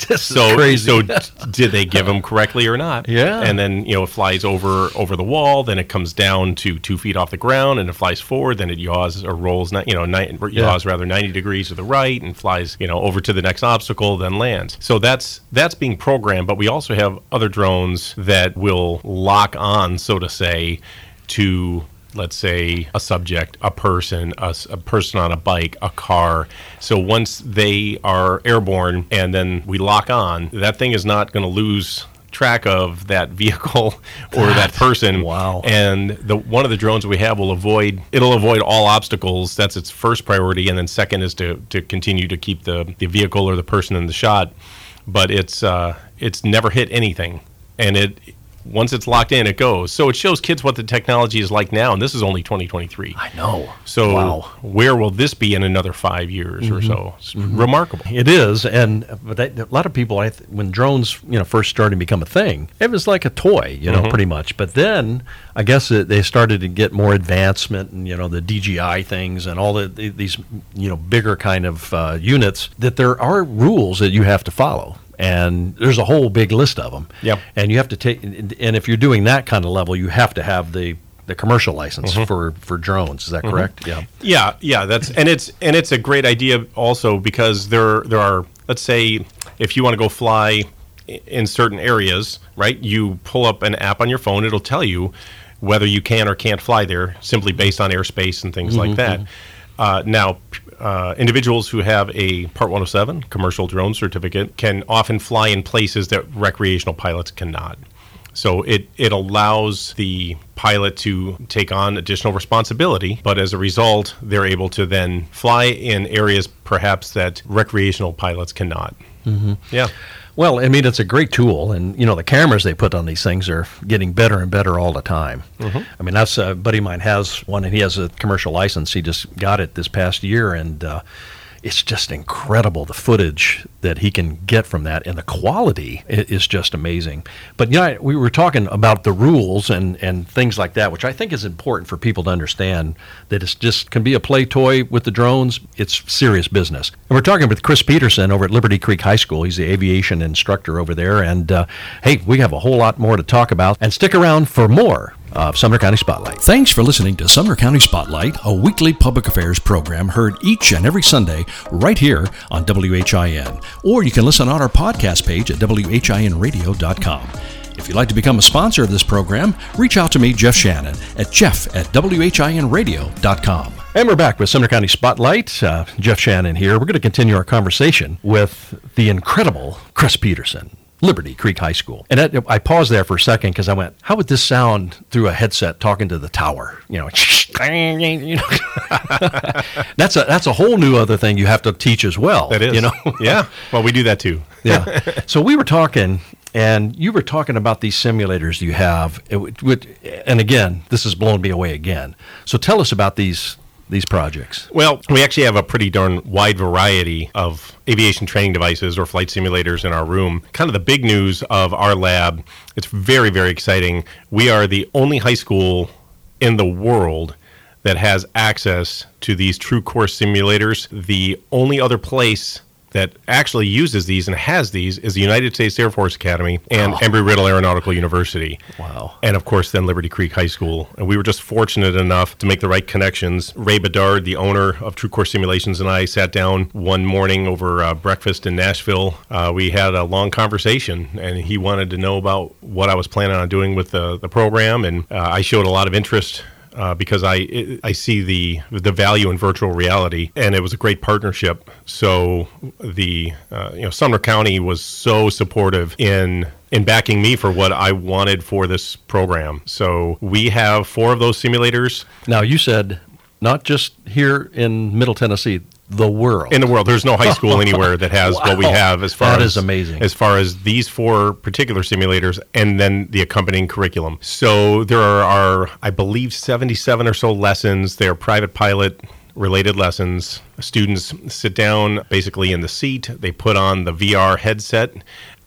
so, crazy. so did they give them correctly or not? Yeah. And then you know it flies over over the wall, then it comes down to two feet off the ground, and it flies forward. Then it yaws or rolls, you know, ni- yaws yeah. rather ninety degrees to the right, and flies you know over to the next obstacle, then lands. So that's that's being programmed. But we also have other drones that will lock on, so to say, to let's say a subject, a person, a, a, person on a bike, a car. So once they are airborne and then we lock on, that thing is not going to lose track of that vehicle or that person. Wow. And the one of the drones we have will avoid it'll avoid all obstacles. That's its first priority and then second is to to continue to keep the the vehicle or the person in the shot. But it's uh it's never hit anything. And it once it's locked in, it goes. So it shows kids what the technology is like now, and this is only 2023. I know. So wow. where will this be in another five years mm-hmm. or so? It's mm-hmm. remarkable. It is, and but that, a lot of people, I th- when drones, you know, first started to become a thing, it was like a toy, you know, mm-hmm. pretty much. But then I guess it, they started to get more advancement, and you know, the DJI things and all the, these, you know, bigger kind of uh, units. That there are rules that you have to follow and there's a whole big list of them. Yep. And you have to take, and if you're doing that kind of level, you have to have the the commercial license mm-hmm. for for drones. Is that mm-hmm. correct? Yeah. Yeah, yeah. That's and it's and it's a great idea also because there there are let's say if you want to go fly in certain areas, right? You pull up an app on your phone. It'll tell you whether you can or can't fly there simply based on airspace and things mm-hmm. like that. Uh, now, uh, individuals who have a Part 107 commercial drone certificate can often fly in places that recreational pilots cannot. So it, it allows the pilot to take on additional responsibility, but as a result, they're able to then fly in areas perhaps that recreational pilots cannot. Mm-hmm. Yeah. Well, I mean, it's a great tool, and you know the cameras they put on these things are getting better and better all the time. Mm-hmm. I mean, that's a buddy of mine has one, and he has a commercial license. He just got it this past year, and uh, it's just incredible the footage that he can get from that and the quality is just amazing. But yeah we were talking about the rules and and things like that which i think is important for people to understand that it's just can be a play toy with the drones. It's serious business. And we're talking with chris peterson over at liberty creek high school. He's the aviation instructor over there. And uh, hey we have a whole lot more to talk about. And stick around for more of Sumner County Spotlight. Thanks for listening to Sumner County Spotlight, a weekly public affairs program heard each and every Sunday right here on WHIN. Or you can listen on our podcast page at WHINradio.com. If you'd like to become a sponsor of this program, reach out to me, Jeff Shannon, at jeff at WHINradio.com. And we're back with Sumner County Spotlight. Uh, Jeff Shannon here. We're going to continue our conversation with the incredible Chris Peterson. Liberty Creek High School. And that, I paused there for a second because I went, how would this sound through a headset talking to the tower? You know, you know. that's a that's a whole new other thing you have to teach as well. That is, you know. yeah. Well, we do that too. yeah. So we were talking, and you were talking about these simulators you have. It, and again, this has blown me away again. So tell us about these these projects? Well, we actually have a pretty darn wide variety of aviation training devices or flight simulators in our room. Kind of the big news of our lab, it's very, very exciting. We are the only high school in the world that has access to these true course simulators. The only other place that actually uses these and has these is the United States Air Force Academy and oh. Embry-Riddle Aeronautical University. Wow. And of course, then Liberty Creek High School. And we were just fortunate enough to make the right connections. Ray Bedard, the owner of True Course Simulations, and I sat down one morning over uh, breakfast in Nashville. Uh, we had a long conversation, and he wanted to know about what I was planning on doing with the, the program. And uh, I showed a lot of interest uh, because I I see the the value in virtual reality, and it was a great partnership. So the uh, you know Sumner County was so supportive in in backing me for what I wanted for this program. So we have four of those simulators. Now you said not just here in Middle Tennessee the world. In the world, there's no high school anywhere that has wow. what we have as far that as is amazing. As far as these four particular simulators, and then the accompanying curriculum. So there are, I believe, 77 or so lessons. They are private pilot related lessons. Students sit down basically in the seat. They put on the VR headset,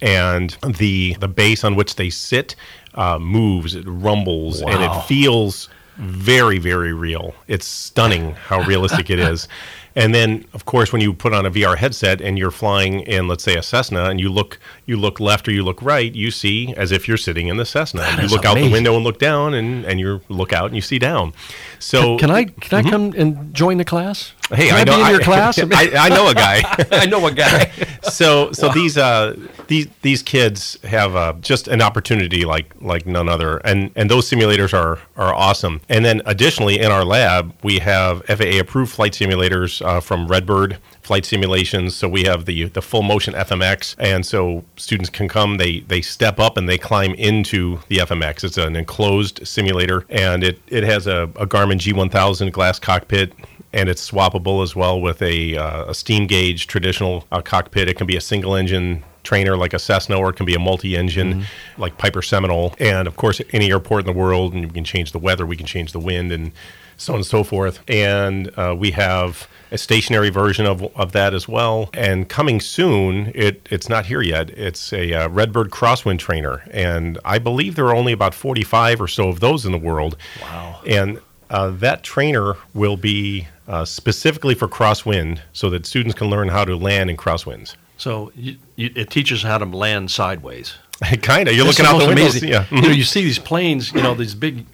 and the the base on which they sit uh, moves. It rumbles, wow. and it feels very, very real. It's stunning how realistic it is. And then, of course, when you put on a VR headset and you're flying in, let's say, a Cessna, and you look you look left or you look right, you see as if you're sitting in the Cessna. That you look amazing. out the window and look down, and, and you look out and you see down. So can, can I can I mm-hmm. come and join the class? Hey, can I, I know your I, class. I, I, know a guy. I know a guy. so so wow. these uh these these kids have uh, just an opportunity like like none other, and and those simulators are are awesome. And then additionally, in our lab, we have FAA approved flight simulators uh, from Redbird flight simulations. So we have the the full motion FMX, and so students can come. They they step up and they climb into the FMX. It's an enclosed simulator, and it it has a, a Garmin G1000 glass cockpit and it's swappable as well with a, uh, a steam gauge traditional uh, cockpit. It can be a single engine trainer like a Cessna, or it can be a multi-engine like Piper Seminole. And of course, any airport in the world, and we can change the weather, we can change the wind, and so on and so forth. And uh, we have a stationary version of, of that as well. And coming soon, it, it's not here yet. It's a uh, Redbird Crosswind trainer. And I believe there are only about 45 or so of those in the world. Wow. And uh, that trainer will be uh, specifically for crosswind so that students can learn how to land in crosswinds. So you, you, it teaches how to land sideways. kind of. You're That's looking out the windows. amazing. Yeah. You know, you see these planes, you know, these big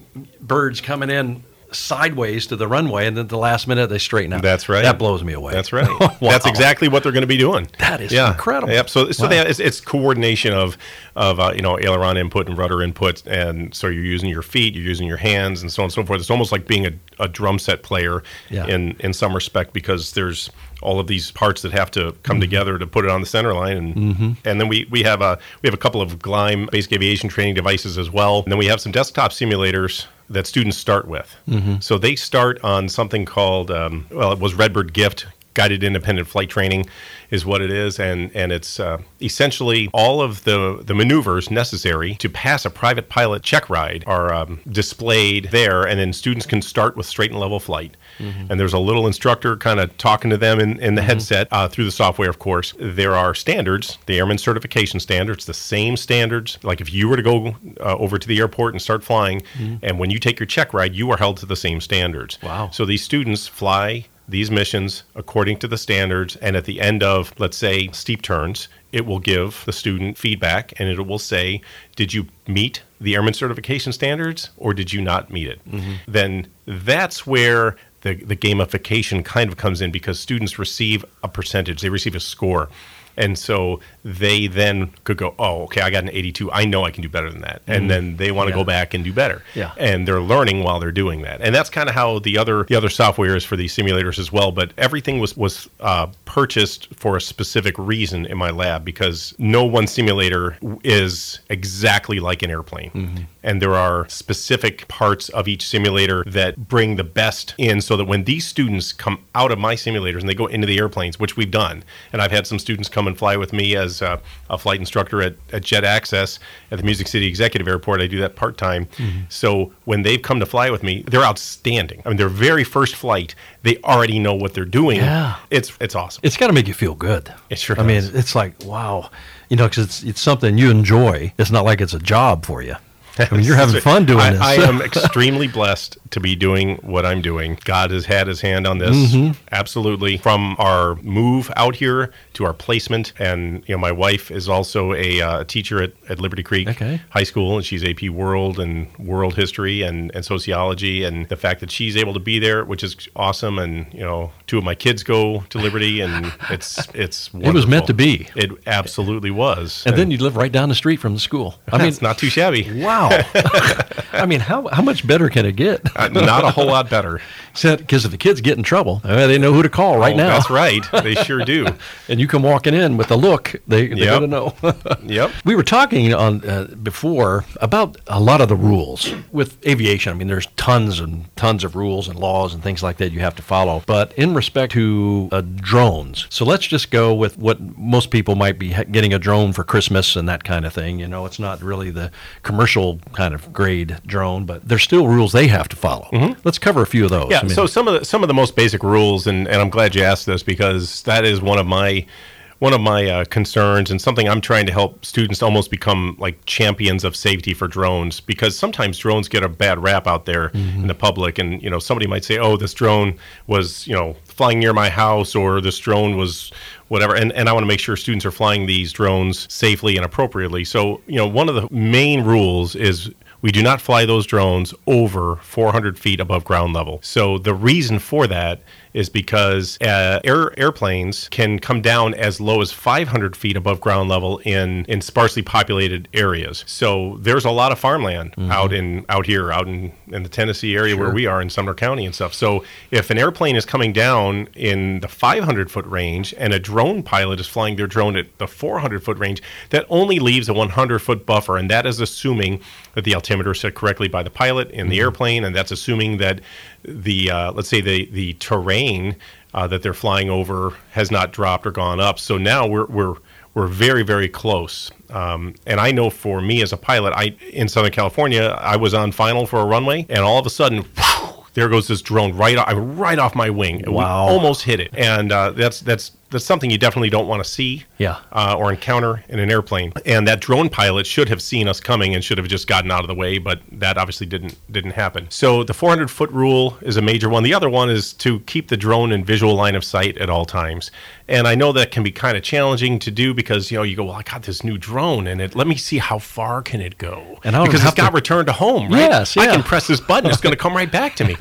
birds coming in sideways to the runway, and then at the last minute they straighten out. That's right. That blows me away. That's right. Wow. That's exactly what they're going to be doing. That is yeah. incredible. Yep. So, so Wow. they, it's, it's coordination of of uh, you know aileron input and rudder input, and so you're using your feet, you're using your hands, and so on and so forth. It's almost like being a, a drum set player Yeah. in in some respect because there's all of these parts that have to Mm-hmm. come together to put it on the center line, and and then we we have a we have a couple of glime basic aviation training devices as well, and then we have some desktop simulators that students start with. Mm-hmm. So they start on something called um, well, it was Redbird Gift guided independent flight training is what it is. And and it's uh, essentially all of the the maneuvers necessary to pass a private pilot check ride are um, displayed there. And then students can start with straight and level flight. And there's a little instructor kind of talking to them in, in the headset uh, through the software of course. There are standards the airman certification standards the same standards. Like if you were to go uh, over to the airport and start flying and when you take your check ride you are held to the same standards. Wow. so these students fly these missions according to the standards, and at the end of, let's say, steep turns, it will give the student feedback and it will say, Did you meet the airman certification standards or did you not meet it? Mm-hmm. Then that's where the, the gamification kind of comes in because students receive a percentage, they receive a score. And so they then could go, oh, okay, I got an 82. I know I can do better than that. And then they want to Yeah. go back and do better. Yeah. And they're learning while they're doing that. And that's kind of how the other the other software is for these simulators as well. But everything was was uh, purchased for a specific reason in my lab because no one simulator is exactly like an airplane. And there are specific parts of each simulator that bring the best in so that when these students come out of my simulators and they go into the airplanes, which we've done, and I've had some students come and fly with me as uh, a flight instructor at, at Jet Access at the Music City Executive Airport. I do that part time. So when they've come to fly with me, they're outstanding. I mean, their very first flight, they already know what they're doing. Yeah. It's it's awesome. It's got to make you feel good. It sure I mean, it's like wow, you know, because it's it's something you enjoy. It's not like it's a job for you. I mean, you're having fun doing I, this. I am extremely blessed to be doing what I'm doing. God has had his hand on this Mm-hmm. absolutely from our move out here to our placement. And, you know, my wife is also a uh, teacher at, at Liberty Creek Okay. High School, and she's AP World and World History and, and Sociology. And the fact that she's able to be there, which is awesome. And, you know, two of my kids go to Liberty, and it's, it's It was meant to be. It absolutely was. and then you live right down the street from the school. I mean, it's not too shabby. wow. I mean, how how much better can it get? Uh, not a whole lot better. Because if the kids get in trouble, uh, they know who to call right Oh, now. That's right. They sure do. And you come walking in with a look, they they're Yep. gonna know. Yep. We were talking on uh, before about a lot of the rules with aviation. I mean, there's tons and tons of rules and laws and things like that you have to follow. But in respect to uh, drones, so let's just go with what most people might be getting a drone for Christmas and that kind of thing. You know, it's not really the commercial kind of grade drone, but there's still rules they have to follow. Let's cover a few of those. Mm-hmm. Yeah. I mean, so some of the some of the most basic rules, and, and I'm glad you asked this because that is one of my one of my uh, concerns and something I'm trying to help students almost become like champions of safety for drones because sometimes drones get a bad rap out there in the public. And you know somebody might say oh this drone was you know flying near my house or this drone was whatever. And, and I want to make sure students are flying these drones safely and appropriately. So you know one of the main rules is we do not fly those drones over 400 feet above ground level. So the reason for that is because uh, air, airplanes can come down as low as 500 feet above ground level in, in sparsely populated areas. So there's a lot of farmland out in out here, out in, in the Tennessee area where we are in Sumner County and stuff. So if an airplane is coming down in the 500 foot range and a drone pilot is flying their drone at the 400 foot range, that only leaves a 100 foot buffer, and that is assuming that the altimeter is set correctly by the pilot in the airplane, and that's assuming that the uh, let's say the the terrain uh, that they're flying over has not dropped or gone up. So now we're we're were very, very close. Um, and I know for me as a pilot, I in Southern California, I was on final for a runway, and all of a sudden. Whew, there goes this drone right off, right off my wing. Wow. We almost hit it, and uh, that's that's that's something you definitely don't want to see Yeah. uh, or encounter in an airplane. And that drone pilot should have seen us coming and should have just gotten out of the way, but that obviously didn't didn't happen. So the 400 foot rule is a major one. The other one is to keep the drone in visual line of sight at all times. And I know that can be kind of challenging to do because you know you go, well, I got this new drone, and it let me see how far can it go, And I because it's got to- returned to home, right? Yes, I can press this button, it's going to come right back to me,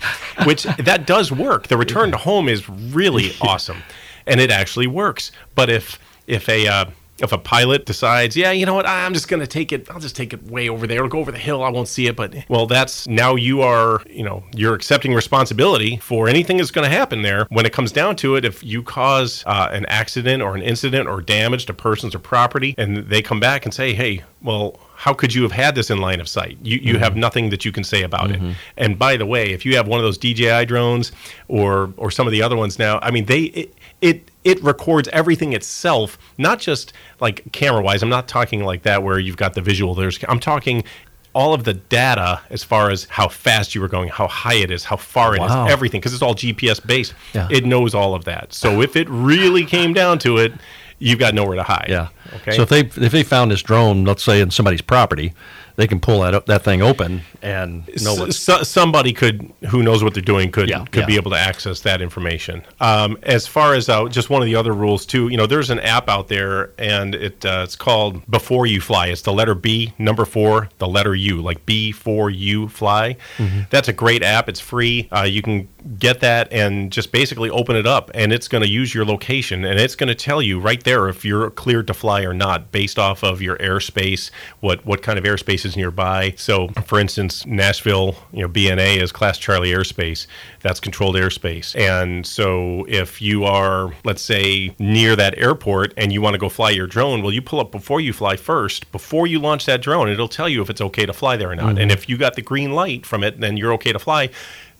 which that does work. The return to home is really awesome, and it actually works. But if if a uh, if a pilot decides, yeah, you know what, I'm just going to take it, I'll just take it way over there, It'll go over the hill, I won't see it. But well, that's now you are, you know, you're accepting responsibility for anything that's going to happen there. When it comes down to it, if you cause uh, an accident or an incident or damage to persons or property, and they come back and say, hey, well, how could you have had this in line of sight? You, you have nothing that you can say about it. And by the way, if you have one of those DJI drones or or some of the other ones now, I mean, they it it, it records everything itself, not just like camera wise. I'm not talking like that where you've got the visual. There's I'm talking all of the data as far as how fast you were going, how high it is, how far it is, Wow. everything, because it's all GPS based. Yeah. It knows all of that. So if it really came down to it, you've got nowhere to hide. Yeah. Okay. So if they if they found this drone, let's say in somebody's property, they can pull that up, that thing open and know S- so- somebody could who knows what they're doing could Yeah, could yeah. be able to access that information. Um, as far as uh, just one of the other rules too, you know, there's an app out there and it uh, it's called Before You Fly. It's the letter B, number four, the letter U, like B for you fly. Mm-hmm. That's a great app. It's free. Uh, you can get that and just basically open it up, and it's going to use your location and it's going to tell you right there if you're cleared to fly or not, based off of your airspace, what what kind of airspace is nearby. So, for instance, Nashville, you know, BNA is Class Charlie airspace. That's controlled airspace, and so if you are, let's say, near that airport and you want to go fly your drone, well, you pull up before you fly first. Before you launch that drone, it'll tell you if it's okay to fly there or not. Mm-hmm. And if you got the green light from it, then you're okay to fly.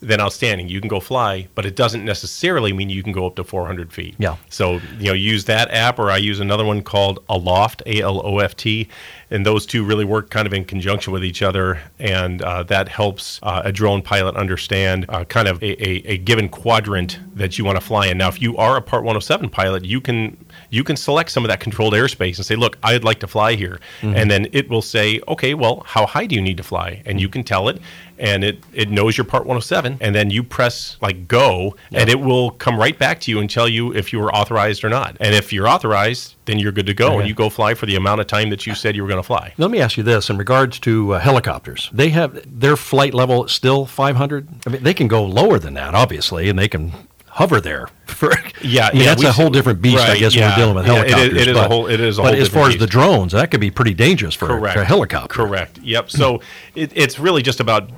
Then outstanding, you can go fly, but it doesn't necessarily mean you can go up to 400 feet. Yeah. So, you know, use that app or I use another one called Aloft, A L O F T. And those two really work kind of in conjunction with each other. And uh, that helps uh, a drone pilot understand uh, kind of a, a, a given quadrant that you want to fly in. Now, if you are a Part 107 pilot, you can you can select some of that controlled airspace and say, look, I'd like to fly here. And then it will say, okay, well, how high do you need to fly? And you can tell it. And it, it knows your Part 107. And then you press like go, and it will come right back to you and tell you if you were authorized or not. And if you're authorized, then you're good to go. Okay. And you go fly for the amount of time that you said you were going to fly. Let me ask you this in regards to uh, helicopters. They have their flight level still 500. I mean, they can go lower than that, obviously, and they can hover there. For Yeah, I mean, yeah, that's a whole different beast, I right, guess, when yeah. we're dealing with Yeah, it is- helicopters. it is a but, whole- it is a but as far as the drones, that could be pretty dangerous for, Correct. for a helicopter. Correct. Yep. So it, it's really just about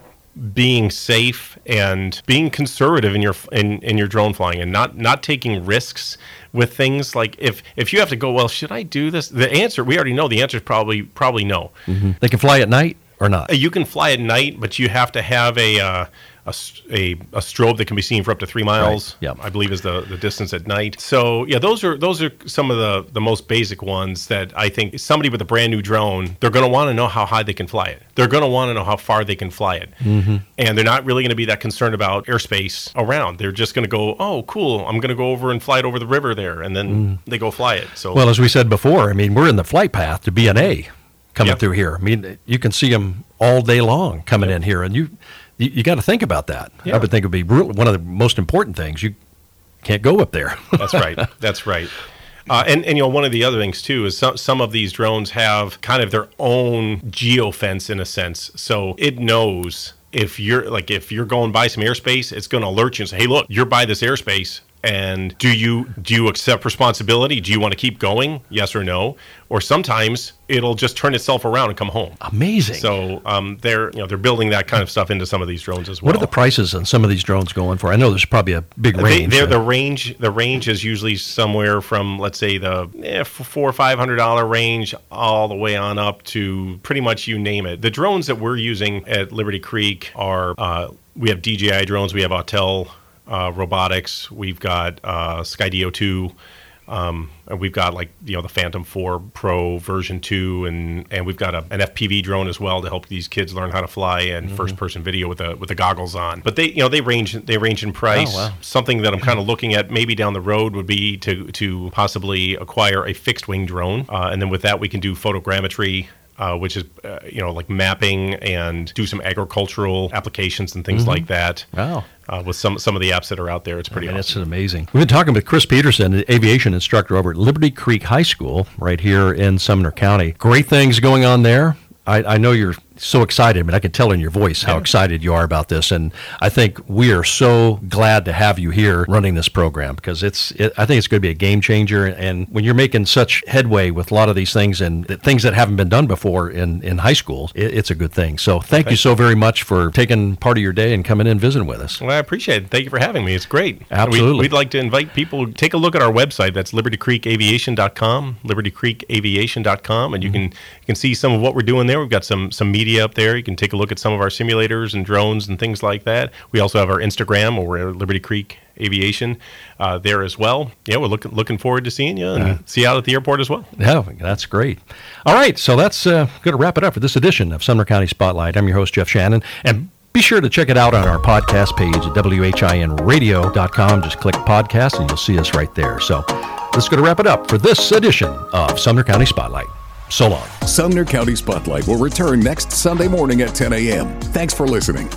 being safe and being conservative in your in, in your drone flying and not not taking risks with things like if if you have to go well should I do this the answer we already know the answer is probably probably no They can fly at night or not. You can fly at night but you have to have a uh, a, a, a strobe that can be seen for up to three miles. Right, yep. I believe is the, the distance at night. So yeah, those are those are some of the, the most basic ones that I think somebody with a brand new drone they're going to want to know how high they can fly it. They're going to want to know how far they can fly it, mm-hmm. and they're not really going to be that concerned about airspace around. They're just going to go, oh, cool, I'm going to go over and fly it over the river there, and then they go fly it. So Mm. Well, as we said before, I mean, we're in the flight path to BNA coming Yep. through here. I mean, you can see them all day long coming in here, and you you, you got to think about that. Yeah. I would think it would be one of the most important things. You can't go up there. That's right. That's right. Uh, and, and you know one of the other things too is some some of these drones have kind of their own geofence in a sense, so it knows if you're like if you're going by some airspace, it's going to alert you and say, "Hey, look, you're by this airspace." And do you do you accept responsibility? Do you want to keep going? Yes or no? Or sometimes it'll just turn itself around and come home. Amazing. So um, they're you know they're building that kind of stuff into some of these drones as well. what are the prices on some of these drones going for? I know there's probably a big range. they're uh, the range. The range is usually somewhere from, let's say, the eh, four or five hundred dollar range, all the way on up to pretty much you name it. The drones that we're using at Liberty Creek are uh, we have DJI drones, we have Autel uh, robotics, we've got uh, Skydio two. Um, and we've got like you know the Phantom 4 Pro version 2, and and we've got a, an FPV drone as well to help these kids learn how to fly and Mm-hmm. first person video with the with the goggles on. But they you know they range they range in price. Oh, wow. Something that I'm kind of looking at maybe down the road would be to to possibly acquire a fixed wing drone, uh, and then with that we can do photogrammetry. Uh, which is, uh, you know, like mapping and do some agricultural applications and things like that. Wow. Uh, with some some of the apps that are out there, it's pretty And awesome. it's amazing. We've been talking with Chris Peterson, an aviation instructor over at Liberty Creek High School right here in Sumner County. Great things going on there. I, I know you're so excited, I mean, I can tell in your voice how excited you are about this. And I think we are so glad to have you here running this program because it's, it, I think it's going to be a game changer. And when you're making such headway with a lot of these things and things that haven't been done before in, in high school, it, it's a good thing. So thank you so very much for taking part of your day and coming in and visiting with us. Well, I appreciate it. Thank you for having me. It's great. Absolutely. We, would like to invite people take a look at our website. That's libertycreekaviation.com, libertycreekaviation.com, and you mm-hmm. can you can see some of what we're doing there. We've got some some media up there. You can take a look at some of our simulators and drones and things like that. We also have our Instagram, or at Liberty Creek Aviation uh, there as well. Yeah, we're looking looking forward to seeing you and see you out at the airport as well. Yeah, that's great. All right, so that's uh, going to wrap it up for this edition of Sumner County Spotlight. I'm your host, Jeff Shannon, and be sure to check it out on our podcast page at WHINradio.com. Just click podcast and you'll see us right there. So that's going to wrap it up for this edition of Sumner County Spotlight. So long. Sumner County Spotlight will return next Sunday morning at 10 a.m. Thanks for listening.